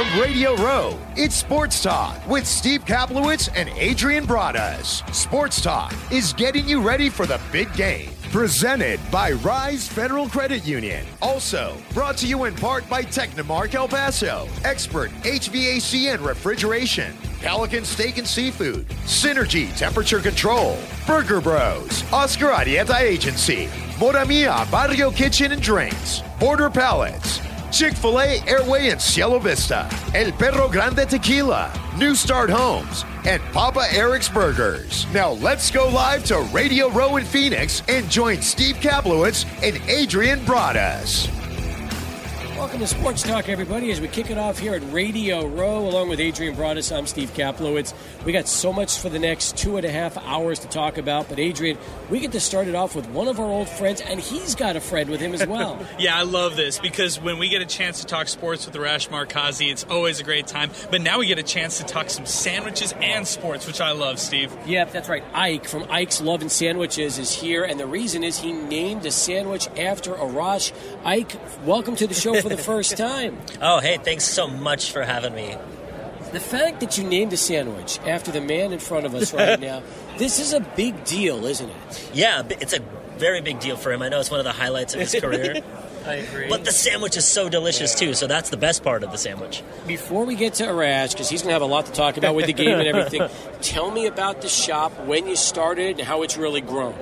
from Radio Row, it's Sports Talk with Steve Kaplowitz and Adrian Broadus. Sports Talk is getting you ready for the big game. Presented by Rise Federal Credit Union. Also brought to you in part by Technomark El Paso, expert HVAC and refrigeration. Pelican Steak and Seafood, Synergy Temperature Control, Burger Bros, Oscar Arieta Agency, Moramia Barrio Kitchen and Drinks, Border Pallets, Chick fil A, Airway, and Cielo Vista, El Perro Grande Tequila, New Start Homes, and Papa Eric's Burgers. Now let's go live to Radio Row in Phoenix and join Steve Kaplowitz and Adrian Broadus. Welcome to Sports Talk, everybody. As we kick it off here at Radio Row, along with Adrian Broadus, I'm Steve Kaplowitz. We got so much for the next two and a half hours to talk about, but Adrian, we get to start it off with one of our old friends, and he's got a friend with him as well. yeah, I love this because when we get a chance to talk sports with Arash Markazi, it's always a great time. But now we get a chance to talk some sandwiches and sports, which I love, Steve. Yep, that's right. Ike from Ike's Love and Sandwiches is here, and the reason is he named a sandwich after Arash. Ike, welcome to the show for the first time. Oh, hey, thanks so much for having me. The fact that you named a sandwich after the man in front of us right now, this is a big deal, isn't it? Yeah, it's a very big deal for him. I know it's one of the highlights of his career. I agree. But the sandwich is so delicious too, so that's the best part of the sandwich. Before we get to Arash, because he's going to have a lot to talk about with the game and everything, tell me about the shop, when you started, and how it's really grown.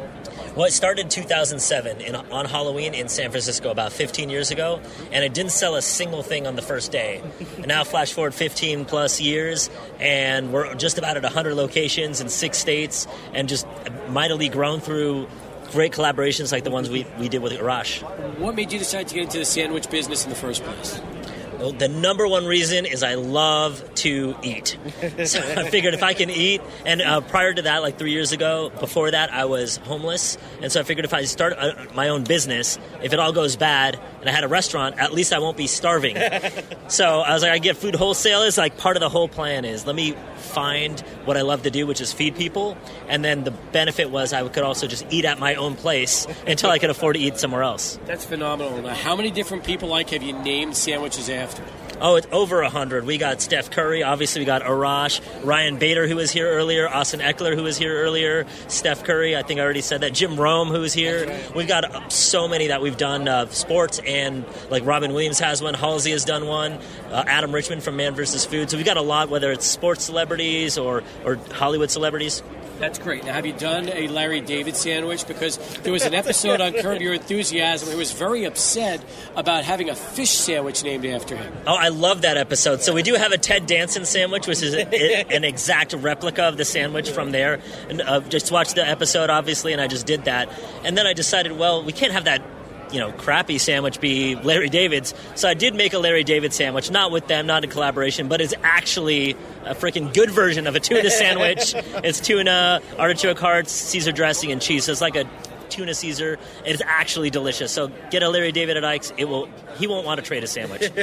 Well, it started in 2007 in, on Halloween in San Francisco about 15 years ago, and it didn't sell a single thing on the first day. And now, flash forward 15 plus years, and we're just about at 100 locations in six states, and just mightily grown through great collaborations like the ones we, we did with Arash. What made you decide to get into the sandwich business in the first place? Well, the number one reason is I love to eat. So I figured if I can eat, and uh, prior to that, like three years ago, before that, I was homeless, and so I figured if I start uh, my own business, if it all goes bad, and I had a restaurant, at least I won't be starving. so I was like, I get food wholesale is like part of the whole plan is let me find what I love to do, which is feed people, and then the benefit was I could also just eat at my own place until I could afford to eat somewhere else. That's phenomenal. Now, how many different people like have you named sandwiches after? Oh, it's over 100. We got Steph Curry. Obviously, we got Arash, Ryan Bader, who was here earlier, Austin Ekeler, who was here earlier, Steph Curry. I think I already said that. Jim Rome, who was here. Right. We've got uh, so many that we've done uh, sports, and like Robin Williams has one, Halsey has done one, uh, Adam Richman from Man vs. Food. So we've got a lot, whether it's sports celebrities or, or Hollywood celebrities. That's great. Now, have you done a Larry David sandwich? Because there was an episode on Curb Your Enthusiasm. He was very upset about having a fish sandwich named after him. Oh, I love that episode. So we do have a Ted Danson sandwich, which is an exact replica of the sandwich from there. And uh, just watched the episode, obviously, and I just did that. And then I decided, well, we can't have that. You know, crappy sandwich be Larry David's. So I did make a Larry David sandwich, not with them, not in collaboration, but it's actually a freaking good version of a tuna sandwich. it's tuna, artichoke hearts, Caesar dressing, and cheese. So it's like a tuna Caesar. It is actually delicious. So get a Larry David at Ike's. It will. He won't want to trade a sandwich.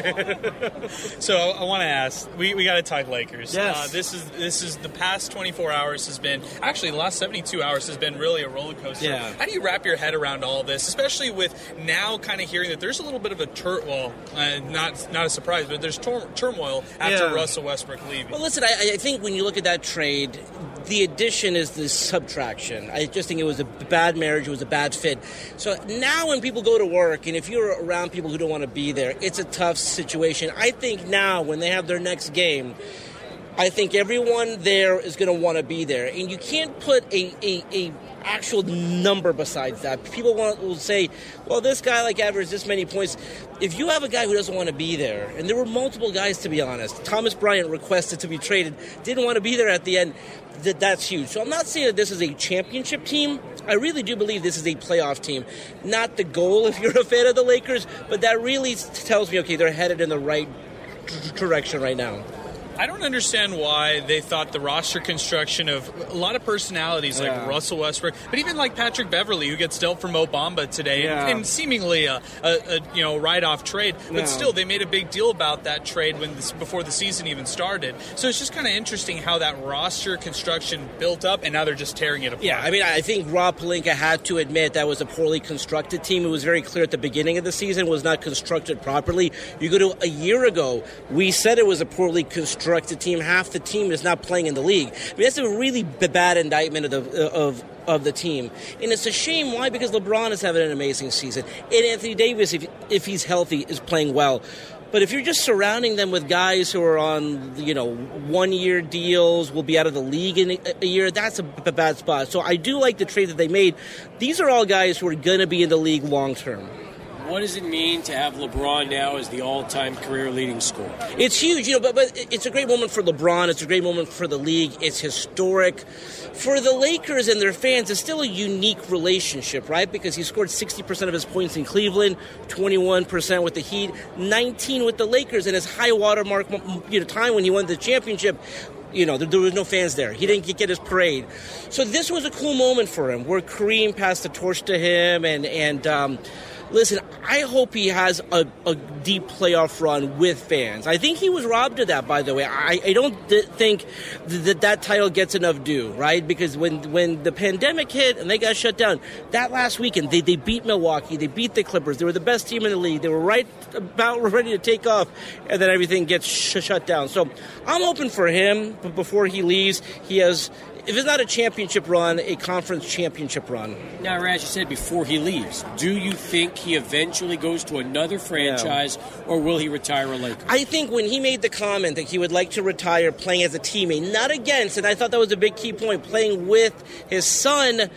So I want to ask, we, we got to talk Lakers. Yes. Uh, this is this is the past 24 hours has been actually the last 72 hours has been really a roller coaster. Yeah. How do you wrap your head around all this, especially with now kind of hearing that there's a little bit of a tur- well, uh, not not a surprise, but there's tur- turmoil after Yeah. Russell Westbrook leaving. Well, listen, I, I think when you look at that trade, the addition is the subtraction. I just think it was a bad marriage, it was a bad fit. So now when people go to work, and if you're around people who don't want to be there, it's a tough situation. I think now when they have their next game, I think everyone there is going to want to be there, and you can't put a, a, a actual number besides that. People want, will say, "Well, this guy like averaged this many points." If you have a guy who doesn't want to be there, and there were multiple guys to be honest, Thomas Bryant requested to be traded, didn't want to be there at the end. That that's huge. So I'm not saying that this is a championship team. I really do believe this is a playoff team. Not the goal if you're a fan of the Lakers, but that really tells me okay, they're headed in the right direction right now. I don't understand why they thought the roster construction of a lot of personalities like Yeah. Russell Westbrook, but even like Patrick Beverley, who gets dealt from Mo Bamba today, Yeah. and, and seemingly a, a, a you know write-off trade, but No. still they made a big deal about that trade when this, before the season even started. So it's just kind of interesting how that roster construction built up, and now they're just tearing it apart. Yeah, I mean, I think Rob Pelinka had to admit that was a poorly constructed team. It was very clear at the beginning of the season was not constructed properly. You go to a year ago, we said it was a poorly constructed team. Half the team is not playing in the league. I mean, that's a really bad indictment of the of of the team, and it's a shame. Why? Because LeBron is having an amazing season, and Anthony Davis, if if he's healthy, is playing well. But if you're just surrounding them with guys who are on, you know, one year deals, will be out of the league in a, year, that's a, bad spot. So I do like the trade that they made. These are all guys who are going to be in the league long term. What does it mean to have LeBron now as the all-time career leading scorer? It's huge, you know, but, but it's a great moment for LeBron. It's a great moment for the league. It's historic. For the Lakers and their fans, it's still a unique relationship, right? Because he scored 60% of his points in Cleveland, 21% with the Heat, 19 with the Lakers, and his high watermark you know, time when he won the championship. You know, there, there was no fans there. He didn't get his parade. So this was a cool moment for him where Kareem passed the torch to him and, and, um, Listen, I hope he has a, a deep playoff run with fans. I think he was robbed of that, by the way. I, I don't th- think that that title gets enough due, right? Because when when the pandemic hit and they got shut down, that last weekend they, they beat Milwaukee, they beat the Clippers. They were the best team in the league. They were right about ready to take off, and then everything gets sh- shut down. So I'm hoping for him, but before he leaves, he has. If it's not a championship run, a conference championship run. Now, Raj, you said before he leaves, do you think he eventually goes to another franchise, or will he retire a Laker? I think when he made the comment that he would like to retire playing as a teammate, not against, and I thought that was a big key point, playing with his son,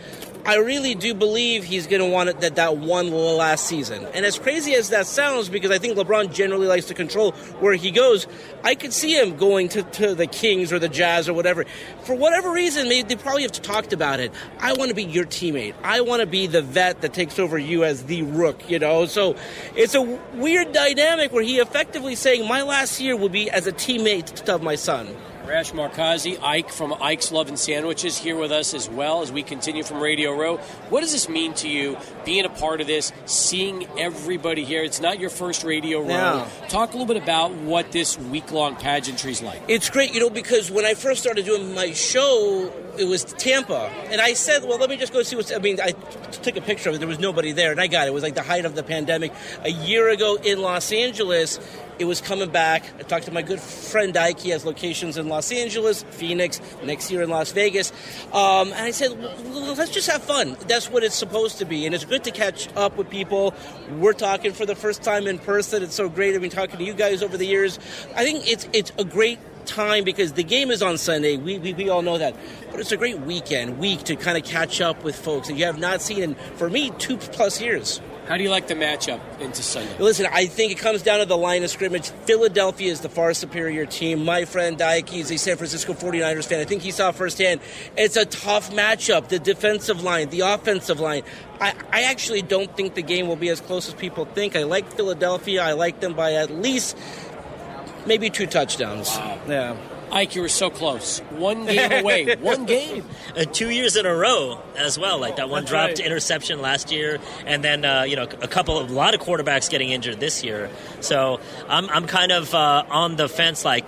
I really do believe he's going to want it that that one last season. And as crazy as that sounds, because I think LeBron generally likes to control where he goes, I could see him going to, to the Kings or the Jazz or whatever. For whatever reason, they, they probably have talked about it. I want to be your teammate. I want to be the vet that takes over you as the rook, you know? So it's a weird dynamic where he effectively saying, my last year will be as a teammate of my son. Rash Markazi, Ike from Ike's Love and Sandwiches, here with us as well as we continue from Radio Row. What does this mean to you, being a part of this, seeing everybody here? It's not your first Radio Row. No. Talk a little bit about what this week long pageantry is like. It's great, you know, because when I first started doing my show, it was Tampa, and I said, "Well, let me just go see what's." I mean, I took a picture of it. There was nobody there, and I got it. It was like the height of the pandemic. A year ago in Los Angeles, it was coming back. I talked to my good friend Ike. He has locations in Los Angeles, Phoenix, next year in Las Vegas, um, and I said, "Let's just have fun. That's what it's supposed to be, and it's good to catch up with people. We're talking for the first time in person. It's so great. I've been talking to you guys over the years. I think it's it's a great." time because the game is on Sunday. We, we, we all know that. But it's a great weekend, week to kind of catch up with folks that you have not seen in, for me, two plus years. How do you like the matchup into Sunday? Listen, I think it comes down to the line of scrimmage. Philadelphia is the far superior team. My friend Ike, he's a San Francisco 49ers fan. I think he saw firsthand. It's a tough matchup. The defensive line, the offensive line. I, I actually don't think the game will be as close as people think. I like Philadelphia. I like them by at least maybe two touchdowns. Yeah. Ike, you were so close. One game away. One game. uh, two years in a row as well. Like that one That's dropped right. interception last year, and then uh, you know a couple of a lot of quarterbacks getting injured this year. So I'm I'm kind of uh, on the fence. Like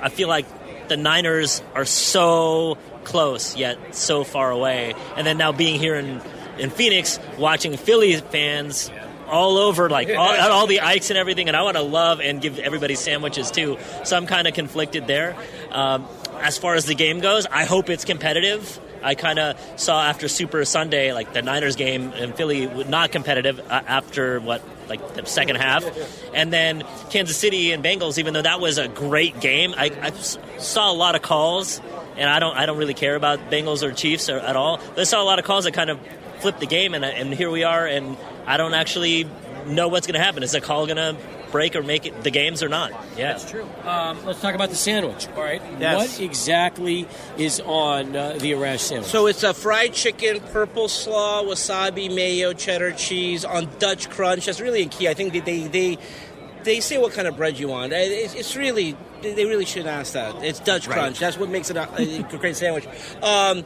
I feel like the Niners are so close yet so far away, and then now being here in in Phoenix, watching Philly fans. All over, like all, all the Ikes and everything, and I want to love and give everybody sandwiches too. So I'm kind of conflicted there. Um, as far as the game goes, I hope it's competitive. I kind of saw after Super Sunday, like the Niners game in Philly, not competitive uh, after what, like the second half, and then Kansas City and Bengals. Even though that was a great game, I saw a lot of calls, and I don't, I don't really care about Bengals or Chiefs or, at all. But I saw a lot of calls that kind of flipped the game, and, and here we are, and I don't actually know what's going to happen. Is the call going to break or make it the games or not? Yeah, That's true. Um, let's talk about the sandwich. All right. Yes. What exactly is on uh, the Arash sandwich? So it's a fried chicken, purple slaw, wasabi, mayo, cheddar cheese on Dutch crunch. That's really a key. I think that they they they say what kind of bread you want. It's, it's really they really shouldn't ask that. It's Dutch right. crunch. That's what makes it a, a great sandwich. Um,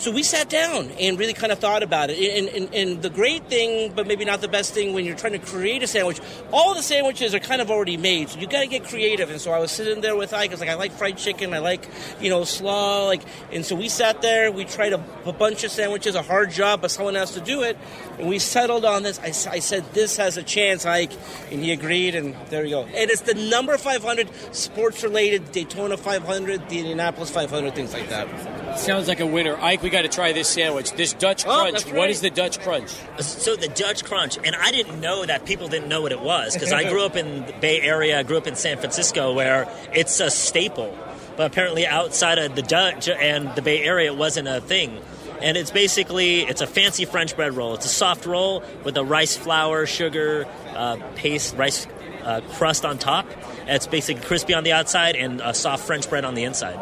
so we sat down and really kind of thought about it. And, and, and, the great thing, but maybe not the best thing, when you're trying to create a sandwich, all the sandwiches are kind of already made. So you got to get creative. And so I was sitting there with Ike. I was like, I like fried chicken. I like, you know, slaw. Like, and so we sat there. We tried a, a bunch of sandwiches, a hard job, but someone has to do it. And we settled on this. I, I said, this has a chance, Ike. And he agreed. And there we go. And it's the number 500 sports related Daytona 500, the Indianapolis 500, things like that. Sounds like a winner. Ike, we got to try this sandwich. This Dutch oh, Crunch. right. What is the Dutch Crunch? So the Dutch Crunch, and I didn't know that people didn't know what it was because I grew up in the Bay Area. I grew up in San Francisco, where it's a staple. But apparently, outside of the Dutch and the Bay Area, it wasn't a thing. And it's basically it's a fancy French bread roll. It's a soft roll with a rice flour, sugar, uh, paste, rice uh, crust on top. It's basically crispy on the outside and a soft French bread on the inside.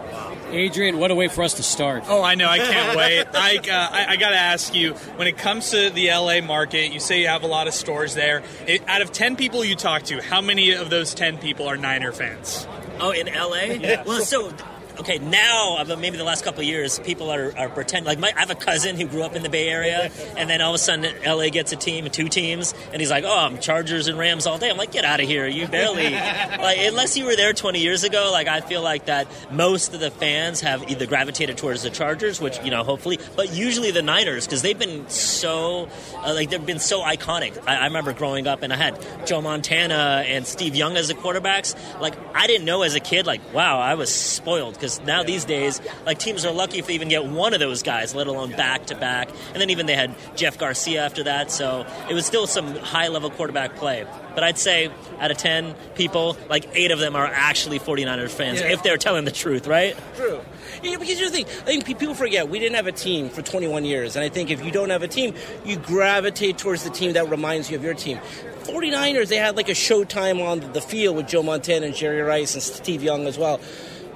Adrian, what a way for us to start. Oh, I know. I can't wait. I, uh, I, I got to ask you when it comes to the LA market, you say you have a lot of stores there. It, out of 10 people you talk to, how many of those 10 people are Niner fans? Oh, in LA? Yeah. Well, so okay, now uh, maybe the last couple years, people are, are pretending. Like, my, I have a cousin who grew up in the Bay Area, and then all of a sudden, LA gets a team, two teams, and he's like, "Oh, I'm Chargers and Rams all day." I'm like, "Get out of here! You barely like unless you were there 20 years ago." Like, I feel like that most of the fans have either gravitated towards the Chargers, which you know, hopefully, but usually the Niners because they've been so uh, like they've been so iconic. I, I remember growing up, and I had Joe Montana and Steve Young as the quarterbacks. Like, I didn't know as a kid, like, wow, I was spoiled because now these days, like teams are lucky if they even get one of those guys, let alone back to back. And then even they had Jeff Garcia after that, so it was still some high level quarterback play. But I'd say out of 10 people, like eight of them are actually 49ers fans, yeah. if they're telling the truth, right? True. Yeah, because here's the thing. I think people forget we didn't have a team for 21 years. And I think if you don't have a team, you gravitate towards the team that reminds you of your team. 49ers, they had like a showtime on the field with Joe Montana and Jerry Rice and Steve Young as well.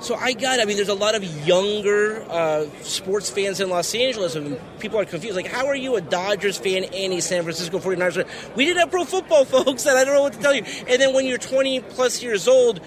So I got. I mean, there's a lot of younger uh, sports fans in Los Angeles, and people are confused. Like, how are you a Dodgers fan and a San Francisco 49ers fan? We didn't have pro football, folks, and I don't know what to tell you. And then when you're 20 plus years old,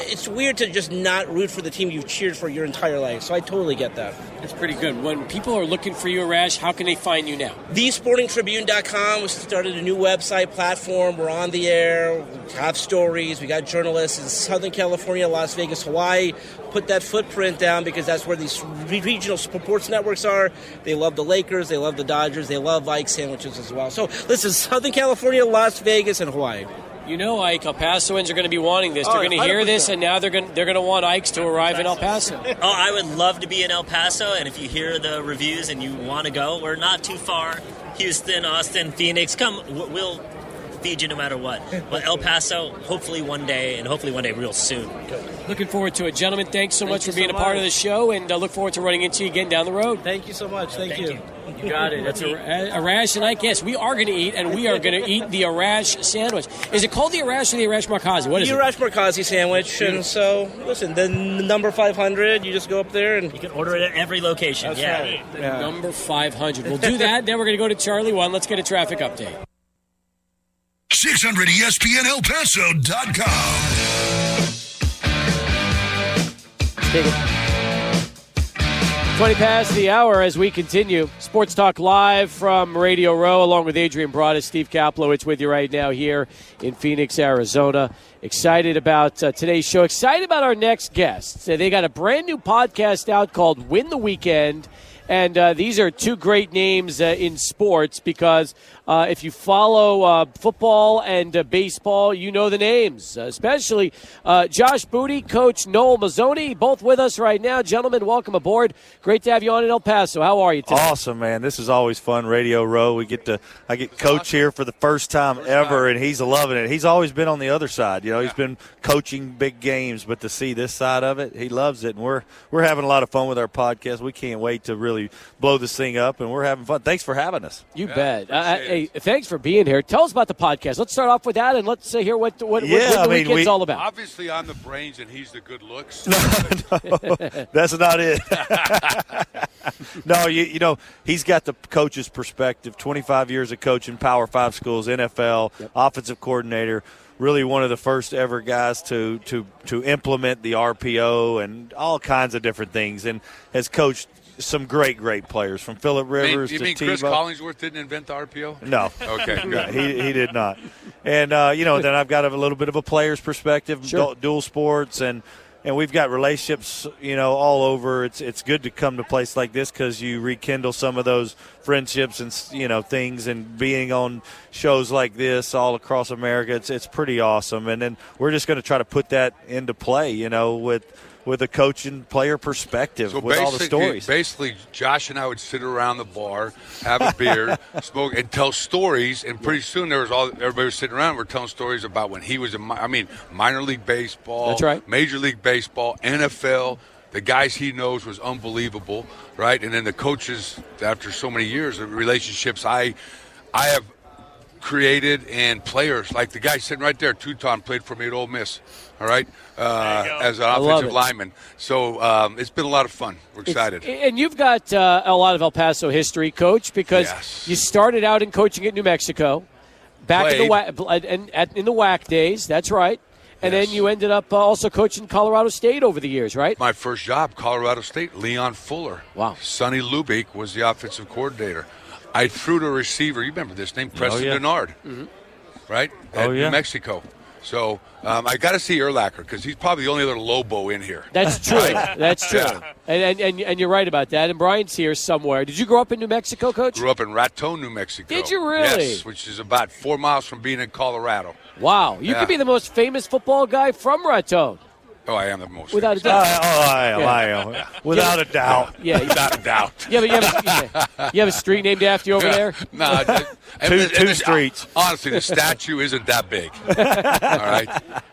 it's weird to just not root for the team you've cheered for your entire life. So I totally get that. That's pretty good. When people are looking for you, Arash, how can they find you now? TheSportingTribune.com. We started a new website platform. We're on the air. We have stories. We got journalists in Southern California, Las Vegas, Hawaii. Put that footprint down because that's where these regional sports networks are. They love the Lakers. They love the Dodgers. They love Ike sandwiches as well. So listen, Southern California, Las Vegas, and Hawaii. You know, Ike, El Pasoans are going to be wanting this. They're oh, going to hear this, and now they're going they're going to want Ike's to arrive in El Paso. oh, I would love to be in El Paso, and if you hear the reviews and you want to go, we're not too far. Houston, Austin, Phoenix, come. We'll feed you no matter what. But El Paso, hopefully one day, and hopefully one day real soon. Looking forward to it. Gentlemen, thanks so Thank much for being so a part of the show, and uh, look forward to running into you again down the road. Thank you so much. Thank, Thank you. you. You got it. That's a, Arash and Ike. Yes, we are going to eat, and we are going to eat the Arash sandwich. Is it called the Arash or the Arash Markazi? What is the it? Arash Markazi sandwich. And so, listen, the number 500, you just go up there and. You can order it at every location. That's yeah. right. Yeah. Number 500. We'll do that. then we're going to go to Charlie 1. Let's get a traffic update. 600ESPNElPaso.com. Take it. 20 past the hour as we continue. Sports Talk Live from Radio Row, along with Adrian Broadus, Steve Kaplowitz with you right now here in Phoenix, Arizona. Excited about uh, today's show. Excited about our next guest. So they got a brand new podcast out called Win the Weekend. And uh, these are two great names uh, in sports because uh, if you follow uh, football and uh, baseball, you know the names, especially uh, Josh Booty, Coach Noel Mazzone, both with us right now. Gentlemen, welcome aboard. Great to have you on in El Paso. How are you today? Awesome, man. This is always fun. Radio Row. We get to I get Coach here for the first time first ever, time. and he's loving it. He's always been on the other side. You know, he's been coaching big games, but to see this side of it, he loves it, and we're we're having a lot of fun with our podcast. We can't wait to really blow this thing up, and we're having fun. Thanks for having us. You Yeah, bet. Hey, thanks for being here. Tell us about the podcast. Let's start off with that, and let's uh, hear what what, Yeah, what, what I the mean, weekend's we- all about. Obviously, I'm the brains and he's the good looks. That's not it. no, you, you know, he's got the coach's perspective 25 years of coaching, Power Five schools, NFL, offensive coordinator. really one of the first ever guys to to to implement the RPO and all kinds of different things, and has coached some great, great players from Philip You mean, Rivers you to mean Chris Tebow. Collinsworth didn't invent the RPO? No. Okay, No, he, he did not. And, uh, you know, then I've got a little bit of a player's perspective, Sure. du- dual sports, and, and we've got relationships, you know, all over. It's it's good to come to a place like this because you rekindle some of those friendships and, you know, things and being on shows like this all across America. It's, it's pretty awesome. And then we're just going to try to put that into play, you know, with with a coach and player perspective So with all the stories. basically, Josh and I would sit around the bar, have a beer, smoke, and tell stories. And pretty soon, there was all everybody was sitting around. We're telling stories about when he was in, I mean, minor league baseball, That's right. Major League Baseball, NFL. The guys he knows was unbelievable, right? And then the coaches, after so many years of relationships, I, I have created and players like the guy sitting right there, Tuton, played for me at Ole Miss. All right, uh, as an offensive lineman. So um, it's been a lot of fun. We're It's- excited. and you've got uh, a lot of El Paso history, Coach, because Yes. you started out in coaching at New Mexico, back in the Played. WAC, and at, in the WAC days. That's right. And Yes. then you ended up uh, also coaching Colorado State over the years, right? My first job, Colorado State, Leon Fuller. Wow. Sonny Lubick was the offensive coordinator. I threw to a receiver. You remember this name, Preston yeah. Denard, right? At Oh, yeah. New Mexico. So um, I got to see Urlacher because he's probably the only other Lobo in here. That's true. That's true. Yeah. And, and, and and you're right about that. And Brian's here somewhere. Did you grow up in New Mexico, Coach? Grew up in Raton, New Mexico. Did you really? Yes, which is about four miles from being in Colorado. Wow, you Yeah. could be the most famous football guy from Raton, Oh, I am the most. without a doubt. Uh, oh, I am, Yeah. I am. Without a doubt. Yeah, you, Without a doubt. you, have, a- you, have a, you have a street named after you over there. No, that- and Two- and two the- streets. Honestly, the statue isn't that big. All right.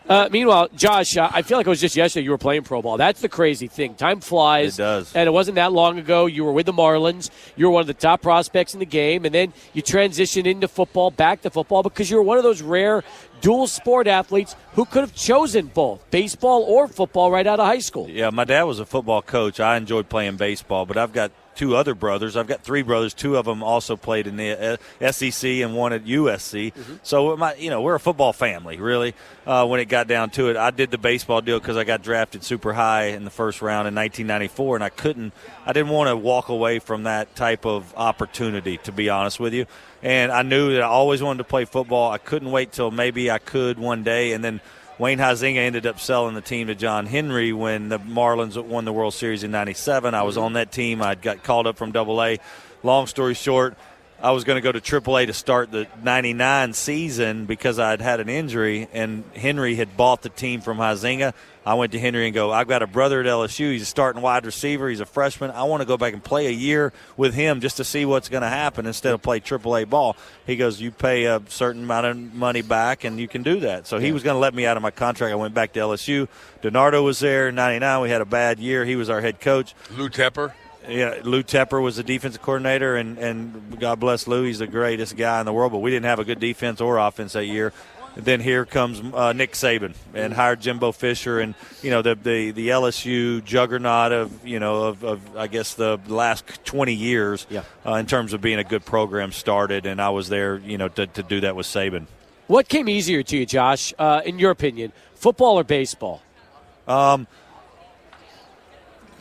Uh, meanwhile, Josh, uh, I feel like it was just yesterday you were playing pro ball. That's the crazy thing. Time flies. It does. And it wasn't that long ago. You were with the Marlins. You were one of the top prospects in the game. And then you transitioned into football, back to football, because you were one of those rare dual sport athletes who could have chosen both baseball or football right out of high school. Yeah, my dad was a football coach. I enjoyed playing baseball, but I've got two other brothers. I've got three brothers. Two of them also played in the uh, SEC and one at USC. So my, you know, we're a football family, really. Uh, when it got down to it, I did the baseball deal because I got drafted super high in the first round in 1994, and I couldn't. I didn't want to walk away from that type of opportunity, to be honest with you. And I knew that I always wanted to play football. I couldn't wait till maybe I could one day, and then. Wayne Huizinga ended up selling the team to John Henry when the Marlins won the World Series in '97. I was on that team. I got called up from Double A. Long story short, I was going to go to AAA to start the '99 season because I had had an injury, and Henry had bought the team from Huizinga. I went to Henry and go, I've got a brother at LSU. He's a starting wide receiver. He's a freshman. I want to go back and play a year with him just to see what's going to happen instead of play AAA ball. He goes, you pay a certain amount of money back, and you can do that. So he was going to let me out of my contract. I went back to LSU. DiNardo was there in '99. We had a bad year. He was our head coach. Lou Tepper. Yeah, Lou Tepper was the defensive coordinator, and, and God bless Lou, he's the greatest guy in the world. But we didn't have a good defense or offense that year. And then here comes uh, Nick Saban and hired Jimbo Fisher, and you know the the, the LSU juggernaut of you know of, of I guess the last twenty years Yeah. uh, in terms of being a good program started, and I was there you know to, to do that with Saban. What came easier to you, Josh, uh, in your opinion, football or baseball?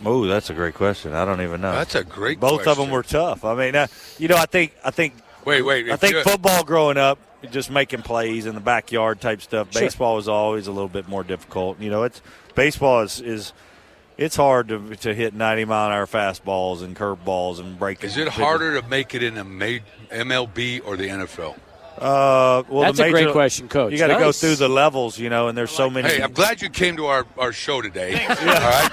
Oh, that's a great question. I don't even know. That's a great Both of them were tough. I mean, uh, you know, I think I think Wait, wait. I think football growing up, just making plays in the backyard type stuff. Sure. Baseball was always a little bit more difficult. You know, it's baseball is is it's hard to, to hit ninety mile an hour fastballs and curveballs and break. Is it harder to make it in a MLB or the NFL? Uh, well, That's the a great question, Coach. You got to go through the levels, you know, and there's so many. Hey, I'm glad you came to our, our show today. All right.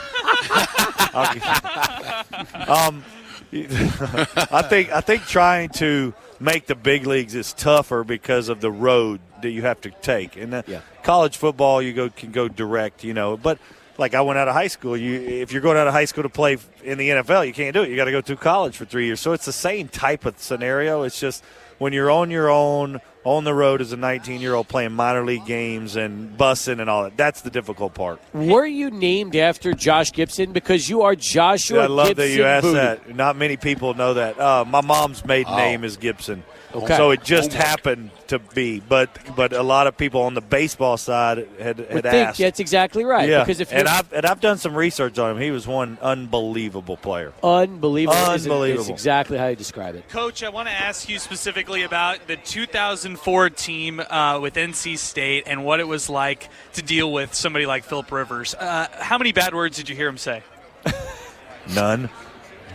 um, I think I think trying to make the big leagues is tougher because of the road that you have to take. In the Yeah. college football, you go can go direct, you know. But like I went out of high school, you if you're going out of high school to play in the NFL, you can't do it. You got to go through college for three years. So it's the same type of scenario. It's just when you're on your own on the road as a 19 year old playing minor league games and bussing and all that. That's the difficult part. Were you named after Josh Gibson because you are Joshua I love Gibson that you asked Booty? that. Not many people know that. Uh, my mom's maiden Oh. name is Gibson. Okay. So it just Homework. happened to be, but but a lot of people on the baseball side had, Would had think asked. that's exactly right. yeah, Because if and I've and I've done some research on him. He was one unbelievable player. unbelievable, Unbelievable. is exactly how you describe it. Coach, I want to ask you specifically about the 2004 team uh, with NC State and what it was like to deal with somebody like Philip Rivers. Uh, how many bad words did you hear him say? None.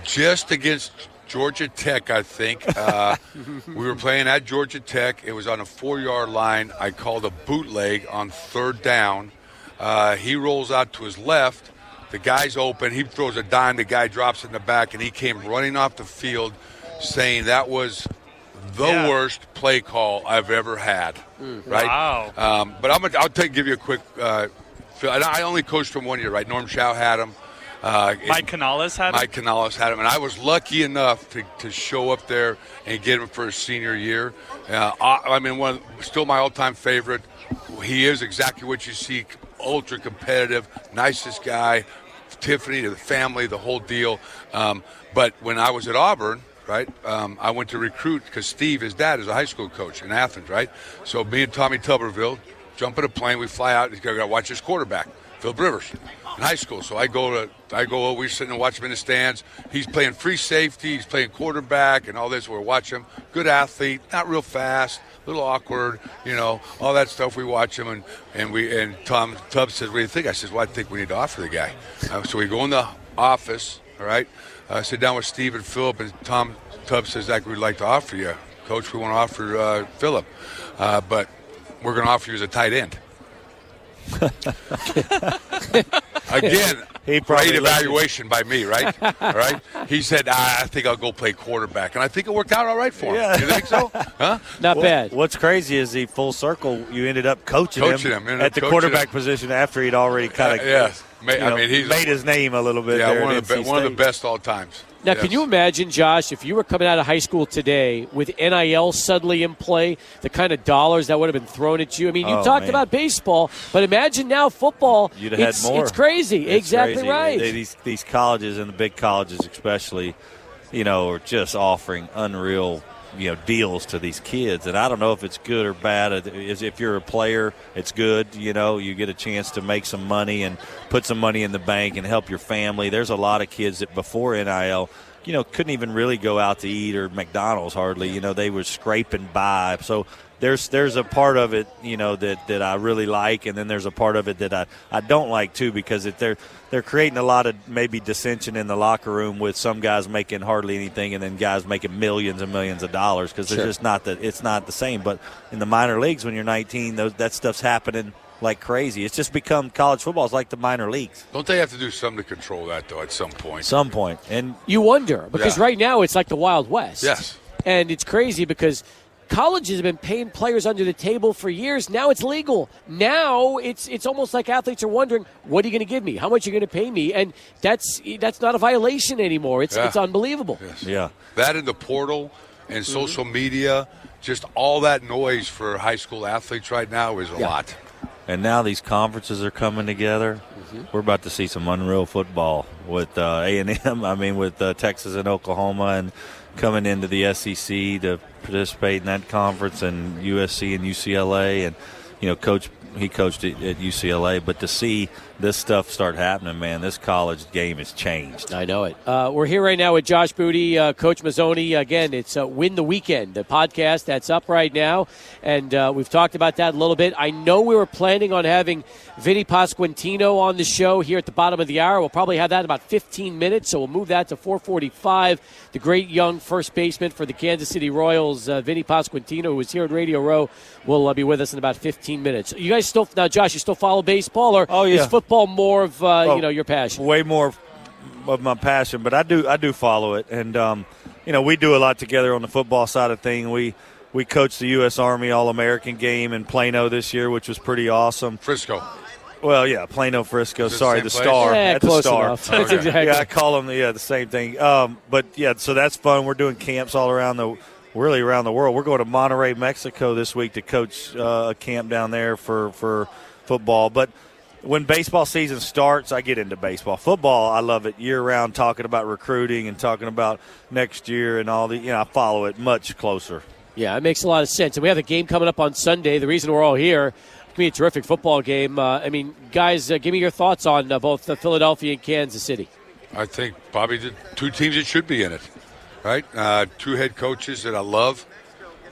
just against Georgia Tech, I think. Uh, we were playing at Georgia Tech. It was on a four yard line. I called a bootleg on third down. Uh, he rolls out to his left. The guy's open. He throws a dime. The guy drops in the back, and he came running off the field saying that was the Yeah. worst play call I've ever had. Right? Wow. Um, but I'm gonna, I'll take give you a quick. Uh, feel- and I only coached him one year, right? Norm Chow had him. Uh, Mike Canales had him? Mike Canales had him, and I was lucky enough to, to show up there and get him for his senior year. Uh, I, I mean, one still my all-time favorite. He is exactly what you seek: ultra competitive, nicest guy. Tiffany to the family, the whole deal. Um, but when I was at Auburn, right, um, I went to recruit because Steve, his dad, is a high school coach in Athens, right. So me and Tommy Tuberville jump in a plane, we fly out. He's got to watch his quarterback, Phil Rivers, in high school. So I go to, I go, over, we're sitting and watch him in the stands. He's playing free safety, he's playing quarterback, and all this. We're watching him. Good athlete, not real fast, a little awkward, you know, all that stuff. We watch him, and and we and Tom Tubbs says, "What do you think?" I says, "Well, I think we need to offer the guy." Uh, so we go in the office, all right, uh, sit down with Steve and Philip, and Tom Tubbs says, "That we'd like to offer you, Coach. We want to offer uh, Philip, uh, but we're going to offer you as a tight end." Again, He probably great evaluation by me, right? All right. He said, "Ah, "I think I'll go play quarterback," and I think it worked out all right for him. Yeah. You think so? Huh? Not What- bad. What's crazy is he full circle. You ended up coaching, Coaching him, him, at the quarterback him. position after he'd already kind Uh, of yeah. Ma- I mean, he's made his name a little bit. yeah, there one at of the be- one of the best all times. Now, Yes. can you imagine, Josh, if you were coming out of high school today with NIL suddenly in play, the kind of dollars that would have been thrown at you? I mean, you Oh, talked man. about baseball, but imagine now football. You'd have had it's, more. It's crazy. It's exactly crazy. right. They- These these colleges and the big colleges, especially, you know, are just offering unreal, you know, deals to these kids. And I don't know if it's good or bad. If you're a player, it's good. You know, you get a chance to make some money and put some money in the bank and help your family. There's a lot of kids that before NIL. You know, couldn't even really go out to eat or McDonald's hardly. You know, they were scraping by. So there's there's a part of it you know that, that I really like, and then there's a part of it that I, I don't like too because it, they're they're creating a lot of maybe dissension in the locker room with some guys making hardly anything and then guys making millions and millions of dollars because Sure. it's just not the it's not the same. But in the minor leagues, when you're 19, those, that stuff's happening like crazy. It's just become college football is like the minor leagues. Don't they have to do something to control that though? At some point. Some point, and you wonder because Yeah. right now it's like the Wild West. Yes. And it's crazy because colleges have been paying players under the table for years. Now it's legal. Now it's it's almost like athletes are wondering, what are you going to give me? How much are you going to pay me? And that's that's not a violation anymore. It's Yeah. it's unbelievable. yeah. That in the portal and mm-hmm. social media, just all that noise for high school athletes right now is a Yeah. lot. And now these conferences are coming together. We're about to see some unreal football with uh, A and M. I mean, with uh, Texas and Oklahoma, and coming into the SEC to participate in that conference, and USC and UCLA, and you know, coach he coached at, at UCLA. But to see this stuff start happening, man, this college game has changed. I know it. Uh, we're here right now with Josh Booty, uh, Coach Mazzone. Again, it's uh, Win the Weekend, the podcast that's up right now. And uh, we've talked about that a little bit. I know we were planning on having Vinny Pasquantino on the show here at the bottom of the hour. We'll probably have that in about 15 minutes, so we'll move that to 445. The great young first baseman for the Kansas City Royals, uh, Vinny Pasquantino, who was here at Radio Row, will uh, be with us in about 15 minutes. You guys still, now, Josh, you still follow baseball, or Oh, yeah. is football more of, uh, Oh, you know, your passion? way more of my passion, but I do I do follow it, and um, you know we do a lot together on the football side of thing. We we coached the U.S. Army All American game in Plano this year, which was pretty awesome. Frisco. Well, yeah, Plano, Frisco. Is it the Sorry, the? Star. Yeah, at the Star. That's Okay. exactly. Yeah, I call them the, yeah the same thing. Um, but yeah, so that's fun. We're doing camps all around the really around the world. We're going to Monterrey, Mexico this week to coach uh, a camp down there for for football. But when baseball season starts, I get into baseball. Football, I love it year round. Talking about recruiting and talking about next year and all the you know, I follow it much closer. Yeah, it makes a lot of sense. And we have a game coming up on Sunday. The reason we're all here, it can be a terrific football game. Uh, I mean, guys, uh, give me your thoughts on uh, both Philadelphia and Kansas City. I think probably the two teams that should be in it, right? Uh, two head coaches that I love.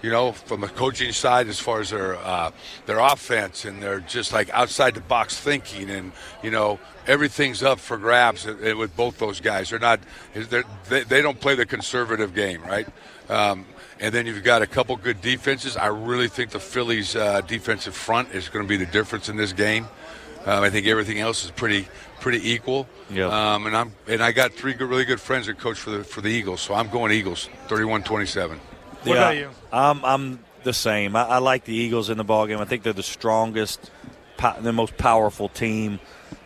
You know, from a coaching side, as far as their uh, their offense and their just like outside the box thinking, and you know everything's up for grabs with both those guys. They're not they're, they they don't play the conservative game, right? Um, and then you've got a couple good defenses. I really think the Philly's uh, defensive front is going to be the difference in this game. Um, I think everything else is pretty pretty equal. Yeah. Um, and I'm and I got three good, really good friends that coach for the for the Eagles, so I'm going Eagles, 31-27. What yeah, about you? I'm, I'm the same. I, I like the Eagles in the ballgame. I think they're the strongest, the most powerful team.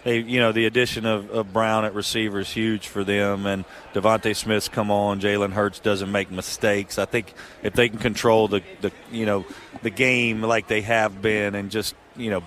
They, you know, the addition of, of Brown at receiver is huge for them, and DeVonta Smith's come on. Jalen Hurts doesn't make mistakes. I think if they can control the, the, you know, the game like they have been, and just you know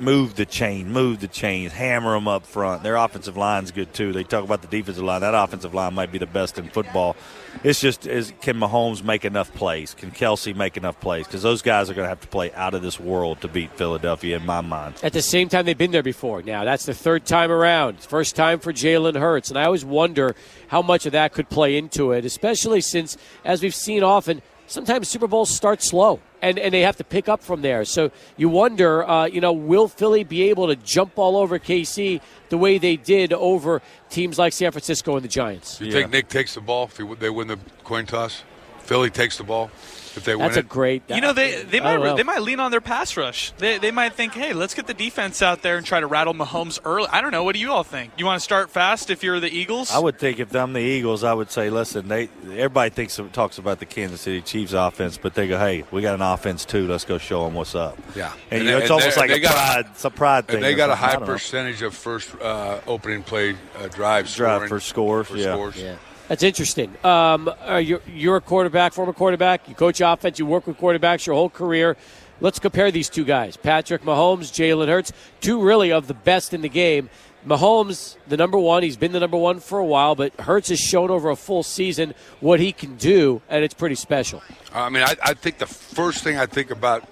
move the chain, move the chains, hammer them up front. Their offensive line's good too. They talk about the defensive line. That offensive line might be the best in football. It's just is can Mahomes make enough plays? Can Kelce make enough plays? Because those guys are going to have to play out of this world to beat Philadelphia, in my mind. At the same time, they've been there before. Now that's the third time around. First time for Jalen Hurts, and I always wonder how much of that could play into it, especially since, as we've seen often, sometimes Super Bowls start slow and, and they have to pick up from there. So you wonder, uh, you know, will Philly be able to jump all over KC the way they did over teams like San Francisco and the Giants? You yeah. think Nick takes the ball if they win the coin toss? Philly takes the ball if they That's win a great. You know, they they might they might lean on their pass rush. They, they might think, hey, let's get the defense out there and try to rattle Mahomes early. I don't know. What do you all think? You want to start fast if you're the Eagles? I would think if I'm the Eagles, I would say, listen, they everybody thinks talks about the Kansas City Chiefs offense, but they go, hey, we got an offense too. Let's go show them what's up. Yeah, and, and you know, it's almost like a pride. It's a pride thing. They got a high percentage of first uh, opening play uh, drives, drive for scores. For yeah. scores. yeah. That's interesting. Um, you're, you're a quarterback, former quarterback. You coach offense. You work with quarterbacks your whole career. Let's compare these two guys Patrick Mahomes, Jalen Hurts, two really of the best in the game. Mahomes, the number one, he's been the number one for a while, but Hurts has shown over a full season what he can do, and it's pretty special. I mean, I, I think the first thing I think about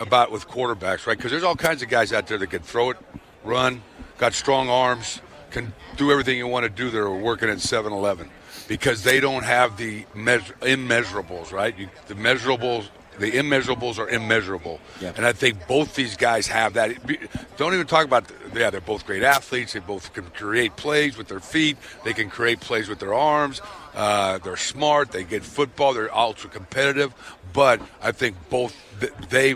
about with quarterbacks, right? Because there's all kinds of guys out there that can throw it, run, got strong arms, can do everything you want to do. They're working at 7-Eleven because they don't have the measure, immeasurables, right? You, the measurables, the immeasurables are immeasurable, yeah. and I think both these guys have that. Don't even talk about. Yeah, they're both great athletes. They both can create plays with their feet. They can create plays with their arms. Uh, they're smart. They get football. They're ultra competitive. But I think both they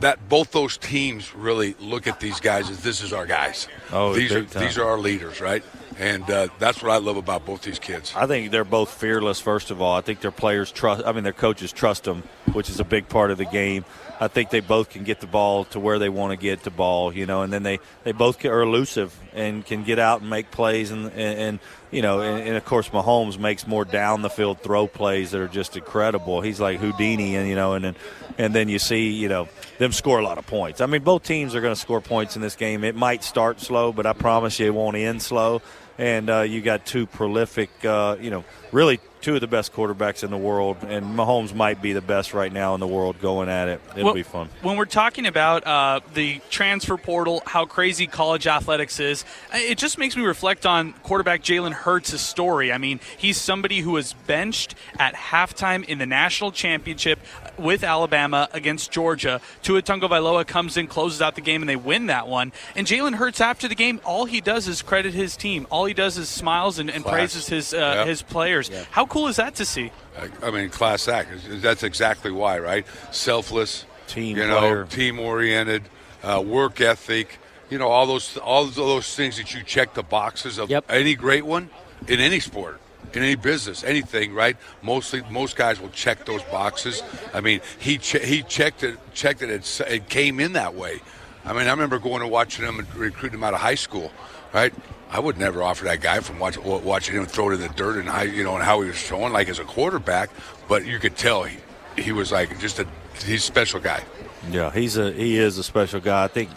that both those teams really look at these guys as this is our guys. Oh, these are time. these are our leaders, right? And uh, that's what I love about both these kids. I think they're both fearless. First of all, I think their players trust. I mean, their coaches trust them, which is a big part of the game. I think they both can get the ball to where they want to get the ball, you know, and then they, they both are elusive and can get out and make plays. And, and, and you know, and, and, of course, Mahomes makes more down the field throw plays that are just incredible. He's like Houdini, and, you know, and then, and then you see, you know, them score a lot of points. I mean, both teams are going to score points in this game. It might start slow, but I promise you it won't end slow and uh, you got two prolific, uh, you know, really two of the best quarterbacks in the world, and Mahomes might be the best right now in the world going at it. It'll well, be fun. When we're talking about uh, the transfer portal, how crazy college athletics is, it just makes me reflect on quarterback Jalen Hurts' story. I mean, he's somebody who was benched at halftime in the national championship with Alabama against Georgia. Tua Tagovailoa comes in, closes out the game, and they win that one. And Jalen Hurts, after the game, all he does is credit his team. All he does is smiles and, and praises his uh, yep. his players. Yep. How cool is that to see? I mean, class act. That's exactly why, right? Selfless, team, you know, player. team oriented, uh, work ethic. You know, all those all those things that you check the boxes of yep. any great one in any sport in any business, anything, right? Mostly, most guys will check those boxes. I mean, he che- he checked it, checked it, it, it came in that way. I mean, I remember going and watching him and recruiting him out of high school, right? I would never offer that guy from watching, watching him throw it in the dirt and how you know and how he was showing like as a quarterback, but you could tell he he was like just a he's a special guy. Yeah, he's a he is a special guy. I think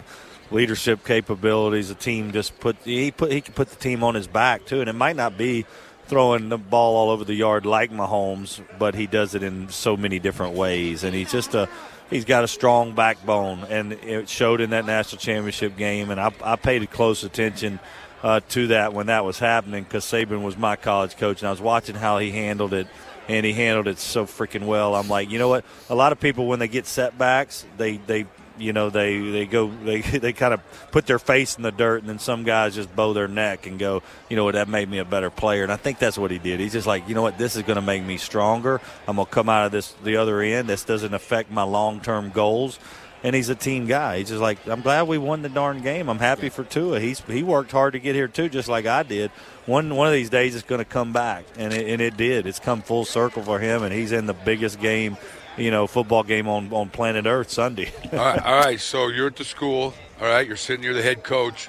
leadership capabilities. The team just put he put he can put the team on his back too, and it might not be throwing the ball all over the yard like Mahomes, but he does it in so many different ways, and he's just a he's got a strong backbone, and it showed in that national championship game. And I, I paid close attention uh, to that when that was happening because Saban was my college coach, and I was watching how he handled it, and he handled it so freaking well. I'm like, you know what? A lot of people when they get setbacks, they they you know they they go they they kind of put their face in the dirt and then some guys just bow their neck and go you know what that made me a better player and i think that's what he did he's just like you know what this is going to make me stronger i'm going to come out of this the other end this doesn't affect my long-term goals and he's a team guy. He's just like, I'm glad we won the darn game. I'm happy for Tua. He's he worked hard to get here too, just like I did. One one of these days, it's going to come back, and it, and it did. It's come full circle for him, and he's in the biggest game you know, football game on, on planet Earth Sunday. all, right, all right, so you're at the school. All right, you're sitting near the head coach.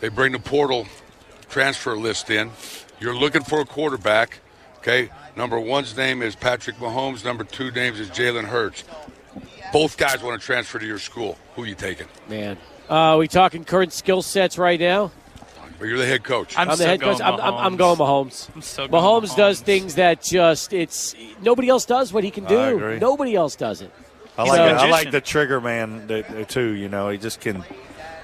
They bring the portal transfer list in. You're looking for a quarterback. Okay, number one's name is Patrick Mahomes. Number two names is Jalen Hurts. Both guys want to transfer to your school. Who are you taking? Man, uh, are we talking current skill sets right now? But you're the head coach. I'm, I'm the head coach. going I'm, I'm, I'm going Mahomes. I'm so going Mahomes, Mahomes. does things that just it's nobody else does what he can do. I agree. Nobody else does it. I He's like a it. I like the trigger man too. You know, he just can.